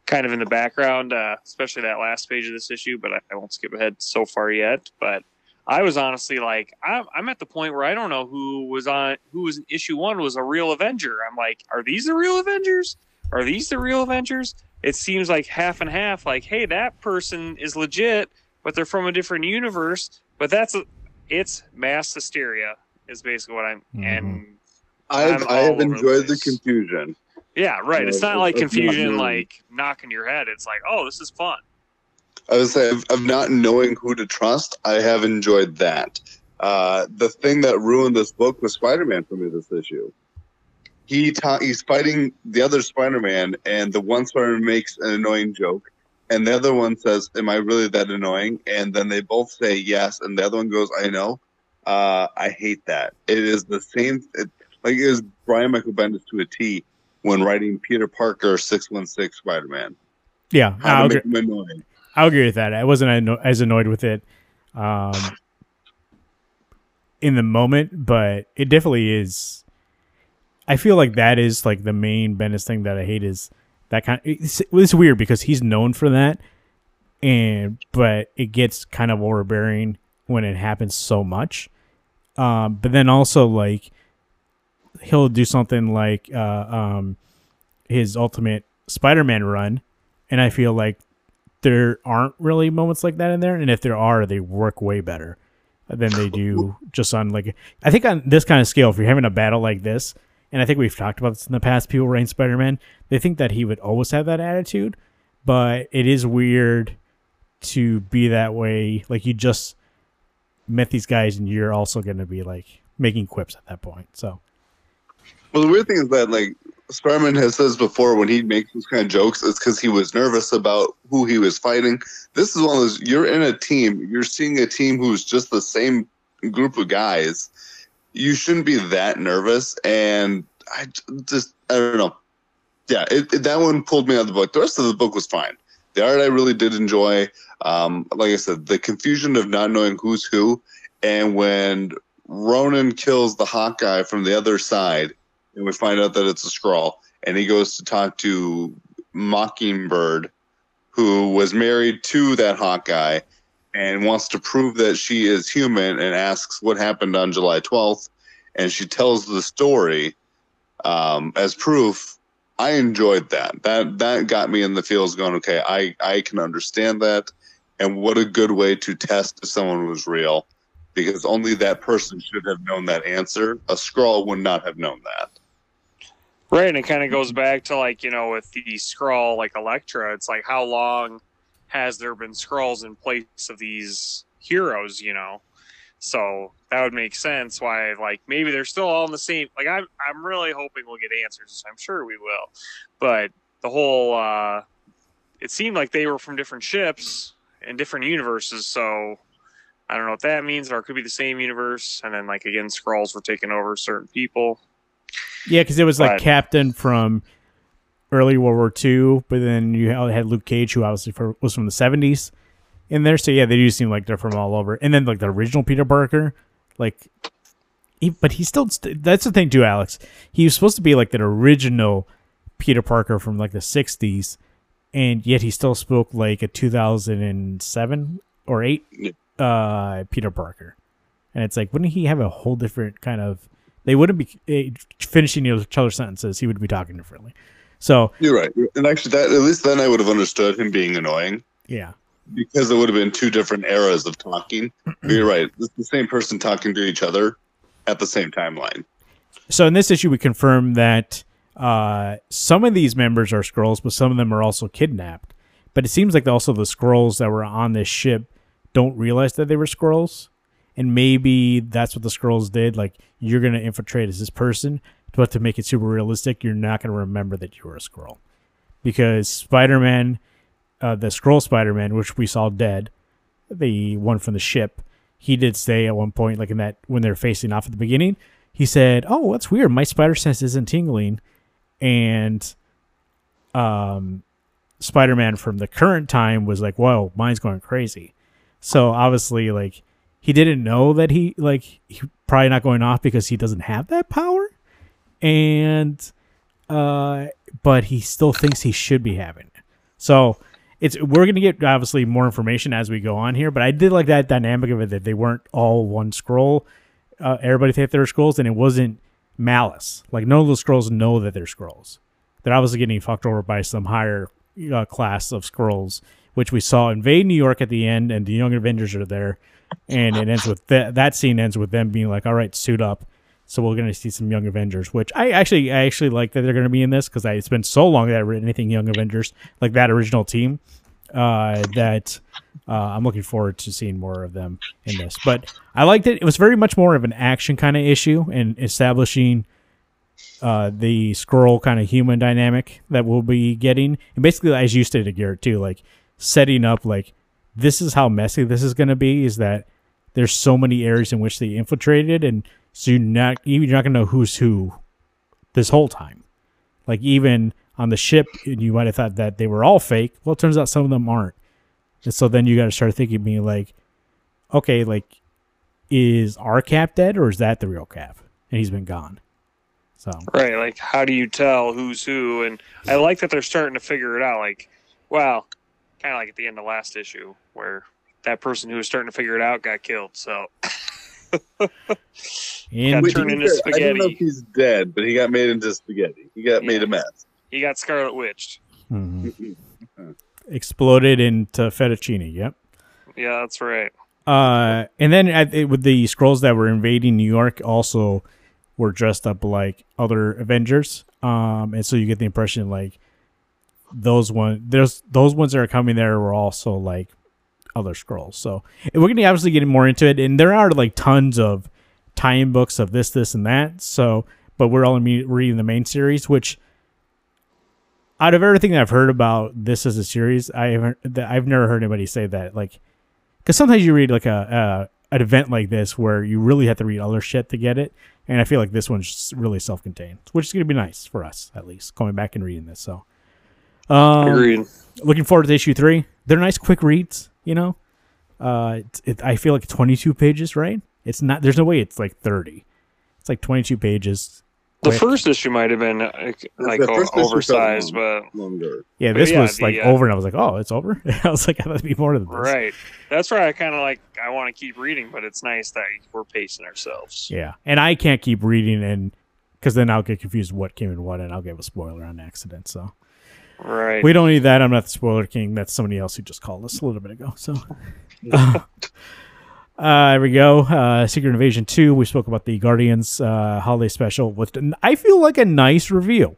kind of in the background, uh, especially that last page of this issue. But I, I won't skip ahead so far yet. But I was honestly like, I'm, I'm at the point where I don't know who was on, who was in issue one was a real Avenger. I'm like, are these the real Avengers? Are these the real Avengers? It seems like half and half. Like, hey, that person is legit, but they're from a different universe. But that's a, it's mass hysteria is basically what I'm. And I've I'm I have over the enjoyed the confusion. yeah, right. It's not like it's not confusion, like knocking your head. It's like, oh, this is fun. I would say of, of not knowing who to trust. I have enjoyed that. Uh, the thing that ruined this book was Spider-Man for me this issue. He ta- he's fighting the other Spider-Man, and the one Spider-Man makes an annoying joke, and the other one says, "Am I really that annoying?" And then they both say yes, and the other one goes, "I know." Uh, I hate that. It is the same. It, like it was Brian Michael Bendis to a T when writing Peter Parker six one six Spider-Man. Yeah, How I'll agree, make him annoying. I'll agree with that. I wasn't anno- as annoyed with it um, in the moment, but it definitely is. I feel like that is like the main Bendis thing that I hate is that kind. It's, it's weird because he's known for that, and but it gets kind of overbearing when it happens so much. Um, but then also like he'll do something like uh, um, his ultimate Spider-Man run, and I feel like there aren't really moments like that in there, and if there are, they work way better than they do just on like I think on this kind of scale. If you're having a battle like this, and I think we've talked about this in the past, people writing Spider-Man, they think that he would always have that attitude, but it is weird to be that way. Like you just met these guys, and you're also going to be like making quips at that point. So Well, the weird thing is that like Spider-Man has says before when he makes those kind of jokes, it's because he was nervous about who he was fighting. This is one of those. You're in a team. You're seeing a team who's just the same group of guys. You shouldn't be that nervous. And I just I don't know. Yeah, it, it- that one pulled me out of the book. The rest of the book was fine. The art I really did enjoy. Um, like I said, the confusion of not knowing who's who, and when Ronin kills the Hawkeye from the other side, and we find out that it's a Skrull. And he goes to talk to Mockingbird, who was married to that Hawkeye, and wants to prove that she is human, and asks what happened on July twelfth. And she tells the story um, as proof. I enjoyed that. That that got me in the feels, going, okay, I I can understand that, and what a good way to test if someone was real, because only that person should have known that answer. A Skrull would not have known that. Right, and it kind of goes back to like you know with the Skrull like Elektra. It's like how long has there been Skrulls in place of these heroes? You know, so that would make sense. Why like maybe they're still all in the same. Like I'm I'm really hoping we'll get answers. I'm sure we will, but the whole uh it seemed like they were from different ships and different universes. So I don't know what that means, or it could be the same universe. And then like again, Skrulls were taking over certain people. Yeah, because it was like But- Captain from early World War II, but then you had Luke Cage, who obviously for, was from the seventies in there. So yeah, they do seem like they're from all over. And then like the original Peter Parker, like, he, but he still that's the thing too, Alex. He was supposed to be like the original Peter Parker from like the '60s, and yet he still spoke like a 2007 or eight uh, Peter Parker. And it's like, wouldn't he have a whole different kind of? They wouldn't be eh, finishing each other's sentences. He would be talking differently. So You're right. And actually, that at least then I would have understood him being annoying yeah, because it would have been two different eras of talking. You're right. It's the same person talking to each other at the same timeline. so in this issue we confirm that uh, some of these members are Skrulls but some of them are also kidnapped but it seems like also the Skrulls that were on this ship don't realize that they were Skrulls and maybe that's what the Skrulls did like you're going to infiltrate as this person but to make it super realistic you're not going to remember that you were a Skrull because spider-man uh, the Skrull spider-man which we saw dead the one from the ship he did say at one point, like in that when they're facing off at the beginning, he said, "Oh, that's weird. My spider sense isn't tingling," and um, Spider-Man from the current time was like, "Whoa, mine's going crazy." So obviously, like he didn't know that he like he probably not going off because he doesn't have that power, and uh, but he still thinks he should be having it. So it's we're gonna get obviously more information as we go on here, but I did like that dynamic of it that they weren't all one Skrull. Uh, everybody thought they were Skrulls, and it wasn't malice. Like none of the Skrulls know that they're Skrulls. They're obviously getting fucked over by some higher uh, class of Skrulls, which we saw invade New York at the end, and the Young Avengers are there, and it ends with that. That scene ends with them being like, "All right, suit up." So we're going to see some Young Avengers, which I actually I actually like that they're going to be in this because it's been so long that I've written anything Young Avengers like that original team uh, that uh, I'm looking forward to seeing more of them in this. But I liked it. It was very much more of an action kind of issue and establishing uh, the Skrull kind of human dynamic that we'll be getting. And basically, as you stated, Garrett, too, like setting up like this is how messy this is going to be. Is that there's so many areas in which they infiltrated, and so you're not even you're not to know who's who this whole time. Like even on the ship, you might have thought that they were all fake. Well, it turns out some of them aren't. And so then you got to start thinking, being like, okay, like, is our Cap dead or is that the real Cap? And he's been gone. So Right, like how do you tell who's who? And I like that they're starting to figure it out. Like, well, kind of like at the end of last issue where that person who was starting to figure it out got killed. So Got Wait, turned into fair, I don't know spaghetti. if he's dead, but he got made into spaghetti. He got made a mess. he got Scarlet Witched. Mhm. exploded into fettuccine. Yep. Yeah, that's right. Uh, and then at, with the Skrulls that were invading New York, also were dressed up like other Avengers. Um, and so you get the impression like those one, there's those ones that are coming there were also like other Skrulls. So we're gonna obviously get more into it, and there are like tons of tie-in books of this, this, and that. So, but we're all reading the main series, which out of everything that I've heard about this as a series, I haven't, I've never heard anybody say that like because sometimes you read like a, a an event like this where you really have to read other shit to get it, and I feel like this one's really self-contained, which is going to be nice for us at least going back and reading this. So, um, Agreed. looking forward to issue three. They're nice, quick reads. You know, uh, it, it, I feel like twenty-two pages, right? It's not. There's no way it's like thirty. It's like twenty-two pages, The quick. first issue might have been uh, like o- first issue felt oversized, long. but Longer. Yeah, this yeah, was the, like uh, over, and I was like, "Oh, it's over." I was like, "I must be more than this." right. That's where I kind of like I want to keep reading, but it's nice that we're pacing ourselves. Yeah, and I can't keep reading, and because then I'll get confused what came in what, and I'll give a spoiler on accident. So Right. we don't need that. I'm not the spoiler king. That's somebody else who just called us a little bit ago. So. Uh, there we go. Uh, Secret Invasion 2. We spoke about the Guardians uh, holiday special with, I feel like a nice reveal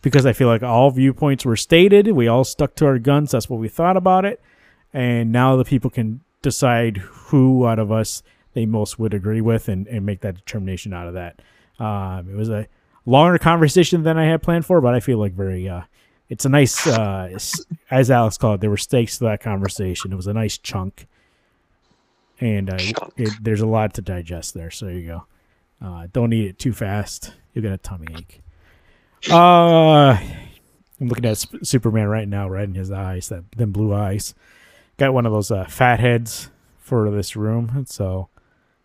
because I feel like all viewpoints were stated. We all stuck to our guns. That's what we thought about it. And now the people can decide who out of us they most would agree with and, and make that determination out of that. Um, it was a longer conversation than I had planned for, but I feel like very, uh, it's a nice, uh, as Alex called it, there were stakes to that conversation. It was a nice chunk and uh, Chunk. it, there's a lot to digest there. So there you go. Uh, don't eat it too fast; you'll get a tummy ache. Uh, I'm looking at Superman right now, right in his eyes, that them blue eyes. Got one of those uh, fat heads for this room. So,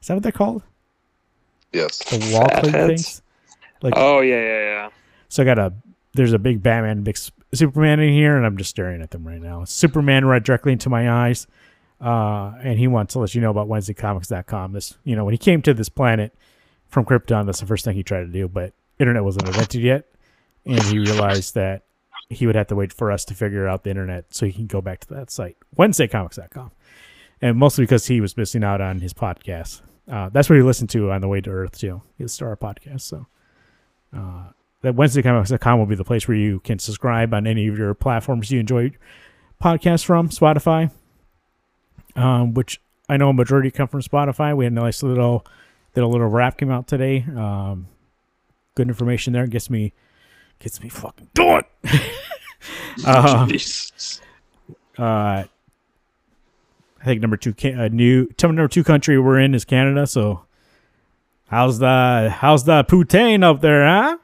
is that what they're called? Yes. The wall Fat plate heads? things. Like Oh yeah, yeah, yeah. so I got a there's a big Batman, big S- Superman in here, and I'm just staring at them right now. Superman right directly into my eyes, uh, and he wants to let you know about WednesdayComics.com. This, you know, when he came to this planet from Krypton, that's the first thing he tried to do, but internet wasn't invented yet, and he realized that he would have to wait for us to figure out the internet so he can go back to that site, WednesdayComics.com, and mostly because he was missing out on his podcast. Uh, that's what he listened to on the way to Earth too. Listened to podcast, so uh, that WednesdayComics.com will be the place where you can subscribe on any of your platforms you enjoy podcasts from, Spotify, um, which I know a majority come from Spotify. We had a nice little, did a little rap came out today. Um, good information there. Gets me, gets me fucking doing. uh, Jesus. uh, I think number two, ca- uh, new number two country we're in is Canada. So, how's the how's the poutine up there, huh?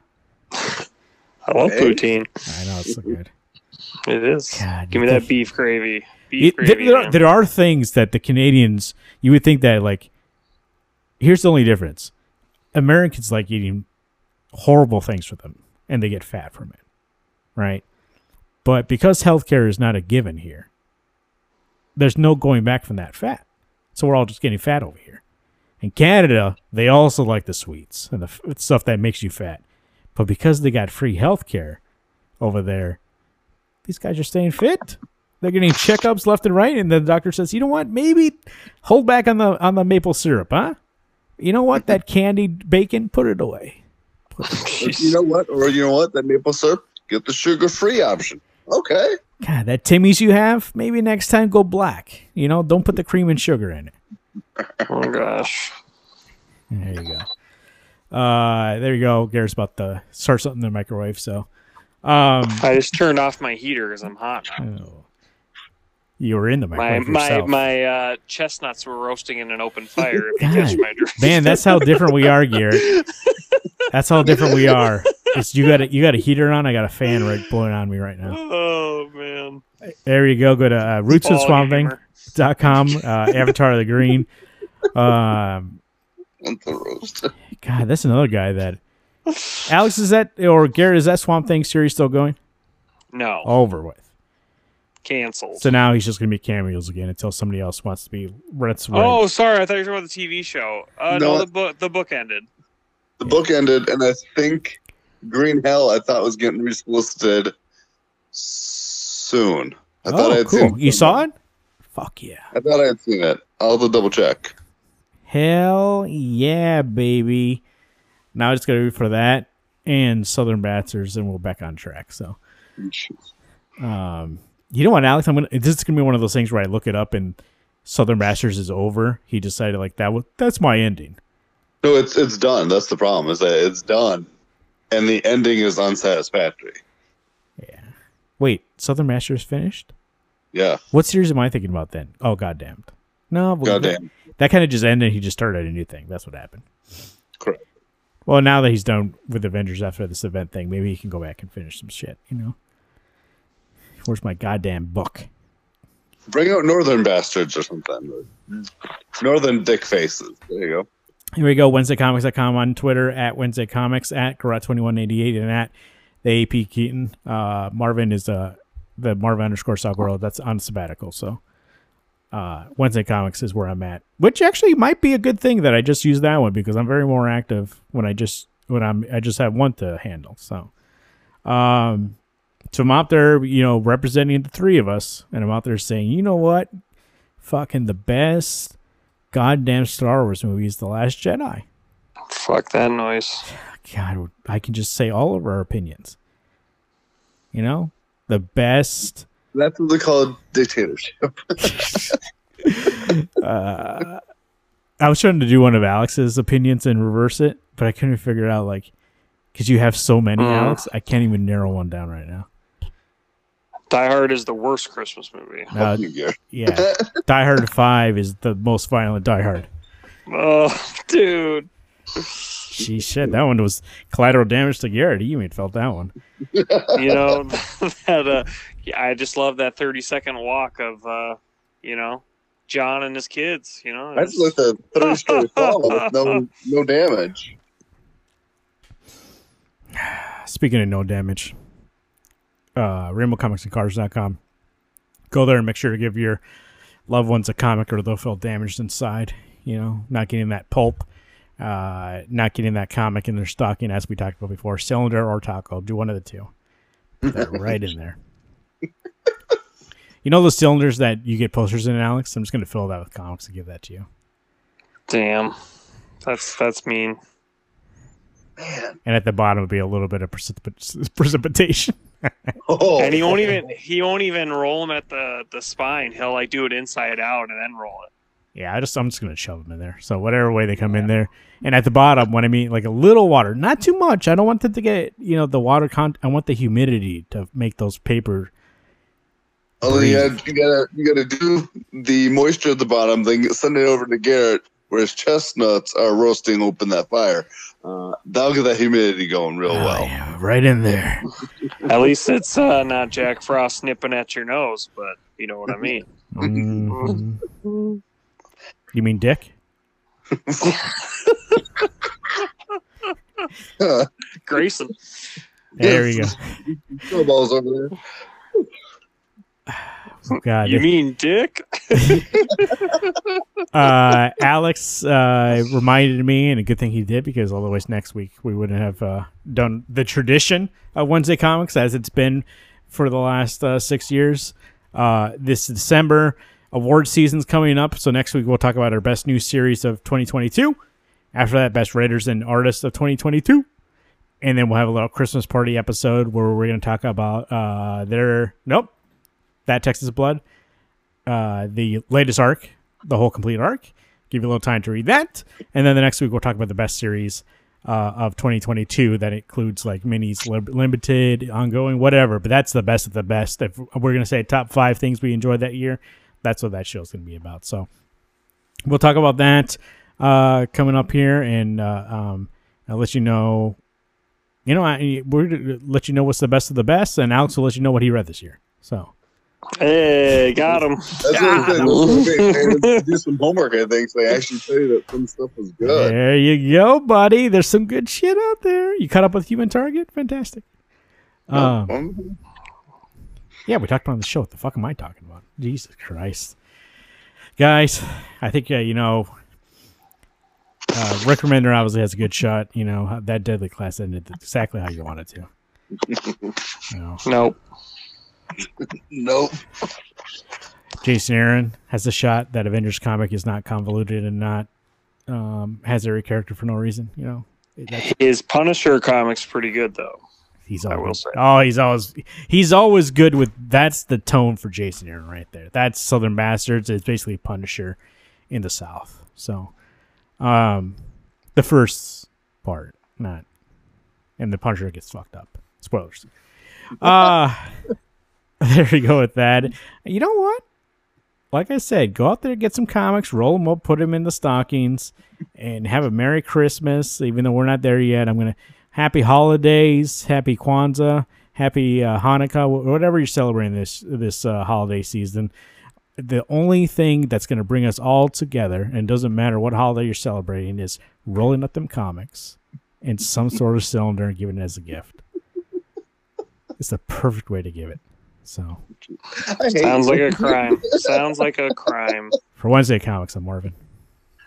I love Hey. poutine. I know it's so good. It is. God, Give me you that beef gravy. Beef It- there, gravy. there are, there are things that the Canadians you would think that like here's the only difference. Americans like eating horrible things for them and they get fat from it. Right? But because healthcare is not a given here, there's no going back from that fat. So we're all just getting fat over here. In Canada, they also like the sweets and the f- stuff that makes you fat. But because they got free health care over there, these guys are staying fit. They're getting checkups left and right, and the doctor says, "You know what? Maybe hold back on the on the maple syrup, huh? You know what? That candied bacon, put it away." You know what? Or you know what? That maple syrup, get the sugar-free option. Okay. God, that Timmy's you have, maybe next time go black. You know, don't put the cream and sugar in it. Oh gosh. There you go. Uh, there you go. Garrett's about to start something in the microwave. So, um, I just turned off my heater because I'm hot oh. you were in the microwave my yourself. my my uh, chestnuts were roasting in an open fire. If you catch my drift. Man, that's how different we are, Garrett. That's how different we are. It's, you got a, you got a heater on. I got a fan right blowing on me right now. Oh man. There you go. Go to uh, Quality rootsofswampthing.com, uh, Avatar of the Green. Um, Want the roast. God, that's another guy that. Alex, is that, or Garrett, is that Swamp Thing series still going? No, Over with. canceled. So now he's just going to be cameos again until somebody else wants to be Reds. Oh, sorry. I thought you were talking about the TV show. Uh, No. no, the book. The book ended. The book ended, and I think Green Hell I thought was getting resolicited soon. I thought I oh had cool. seen You saw it? Fuck yeah. I thought I had seen it. I'll have to double check. Hell yeah, baby. Now I just got to root for that and Southern Bastards, and we're back on track. So, um, you know what, Alex? I'm gonna. This is gonna be one of those things where I look it up and Southern Bastards is over. He decided like that. Was, that's my ending. No, it's it's done. That's the problem. Is that it's done, and the ending is unsatisfactory. Yeah. Wait, Southern Bastards finished? Yeah, What series am I thinking about then? Oh, goddamned. No, goddamn. That, that kind of just ended. He just started a new thing. That's what happened. Correct. Well, now that he's done with Avengers after this event thing, maybe he can go back and finish some shit. You know. Where's my goddamn book? Bring out Northern Bastards or something. Northern Dick Faces. There you go. Here we go. WednesdayComics.com on Twitter at Wednesday Comics at garot2188 and at the AP Keaton. Uh, Marvin is uh, the Marvin underscore Salguero. That's on sabbatical. So uh, Wednesday Comics is where I'm at, which actually might be a good thing that I just use that one because I'm very more active when I just when I'm I just have one to handle. So, um, so I'm out there, you know, representing the three of us, and I'm out there saying, you know what, fucking the best goddamn Star Wars movie is The Last Jedi. Fuck that noise. God, I can just say all of our opinions. You know, the best. That's what they call it dictatorship. Uh, I was trying to do one of Alex's opinions and reverse it, but I couldn't figure it out. Like, because you have so many, Mm. Alex, I can't even narrow one down right now. Die Hard is the worst Christmas movie. Uh, Yeah. yeah, Die Hard Five is the most violent Die Hard. Oh, dude. She shit, that one was collateral damage to Garrett. He even felt that one. You know that. Uh, yeah, I just love that thirty second walk of, uh, you know, John and his kids. You know, That's It's- like a three story fall with no no damage. Speaking of no damage, uh, RainbowComicsandCars.com. Go there and make sure to give your loved ones a comic or they'll feel damaged inside. You know, not getting that pulp, uh, not getting that comic in their stocking, as we talked about before. Cylinder or taco, do one of the two. Put that right in there. You know those cylinders that you get posters in, Alex? I'm just going to fill that with comics and give that to you. damn. That's that's mean. Man. And at the bottom would be a little bit of precipit- precipitation. Oh, And he won't even he won't even roll them at the the spine. He'll like do it inside out and then roll it. Yeah, I just I'm just gonna shove them in there. So whatever way they come in there, and at the bottom, when I mean like a little water, not too much. I don't want it to get you know the water con. I want the humidity to make those paper. Oh, you gotta, you gotta you gotta do the moisture at the bottom, then send it over to Garrett where his chestnuts are roasting open that fire. Uh, that'll get that humidity going real Oh, well. yeah, right in there. At least it's uh, not Jack Frost nipping at your nose, but you know what I mean. Mhm. You mean Dick? Grayson. There we go. Snowballs over there. God, You mean Dick? uh, Alex uh, reminded me, and a good thing he did because otherwise next week we wouldn't have uh, done the tradition of Wednesday comics as it's been for the last uh, six years. Uh, this December award season's coming up, so next week we'll talk about our best new series of 2022. After that, best writers and artists of 2022. And then we'll have a little Christmas party episode where we're going to talk about uh, their nope, that Texas Blood, uh, the latest arc, the whole complete arc. Give you a little time to read that, and then the next week we'll talk about the best series uh, of 2022. That includes like minis, lim- limited, ongoing, whatever. But that's the best of the best. If we're gonna say top five things we enjoyed that year, that's what that show's gonna be about. So we'll talk about that uh, coming up here, and uh, um, I'll let you know. You know, I, we're let you know what's the best of the best, and Alex will let you know what he read this year. So. Hey, got him. That's what I said. They- they do some homework, I think. So they actually tell you that some stuff was good. There you go, buddy. There's some good shit out there. You caught up with Human Target? Fantastic. Um, Um, yeah, we talked about it on the show. What the fuck am I talking about? Jesus Christ. Guys, I think, uh, you know, uh, Rick Remender obviously has a good shot. You know, that deadly class ended exactly how you want it to. You know, Nope. Nope. Jason Aaron has a shot. That Avengers comic is not convoluted and not um, has every character for no reason. You know, that's His Punisher comic's pretty good though. He's I will always say. oh he's always he's always good with that's the tone for Jason Aaron right there. That's Southern Bastards. It's basically Punisher in the South. So, um, the first part, not, and the Punisher gets fucked up. Spoilers. Uh there you go with that. You know what? Like I said, go out there, get some comics, roll them up, put them in the stockings, and have a Merry Christmas. Even though we're not there yet, I'm gonna happy holidays, happy Kwanzaa, happy uh, Hanukkah, whatever you're celebrating this this uh, holiday season. the only thing that's to bring us all together, and doesn't matter what holiday you're celebrating, is rolling up them comics in some sort of cylinder and giving it as a gift. It's the perfect way to give it. So Sounds like a crime. Sounds like a crime. for Wednesday comics, I'm Marvin.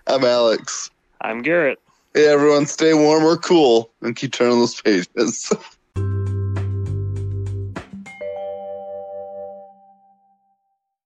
I'm Alex. I'm Garrett. Hey everyone, stay warm or cool and keep turning those pages.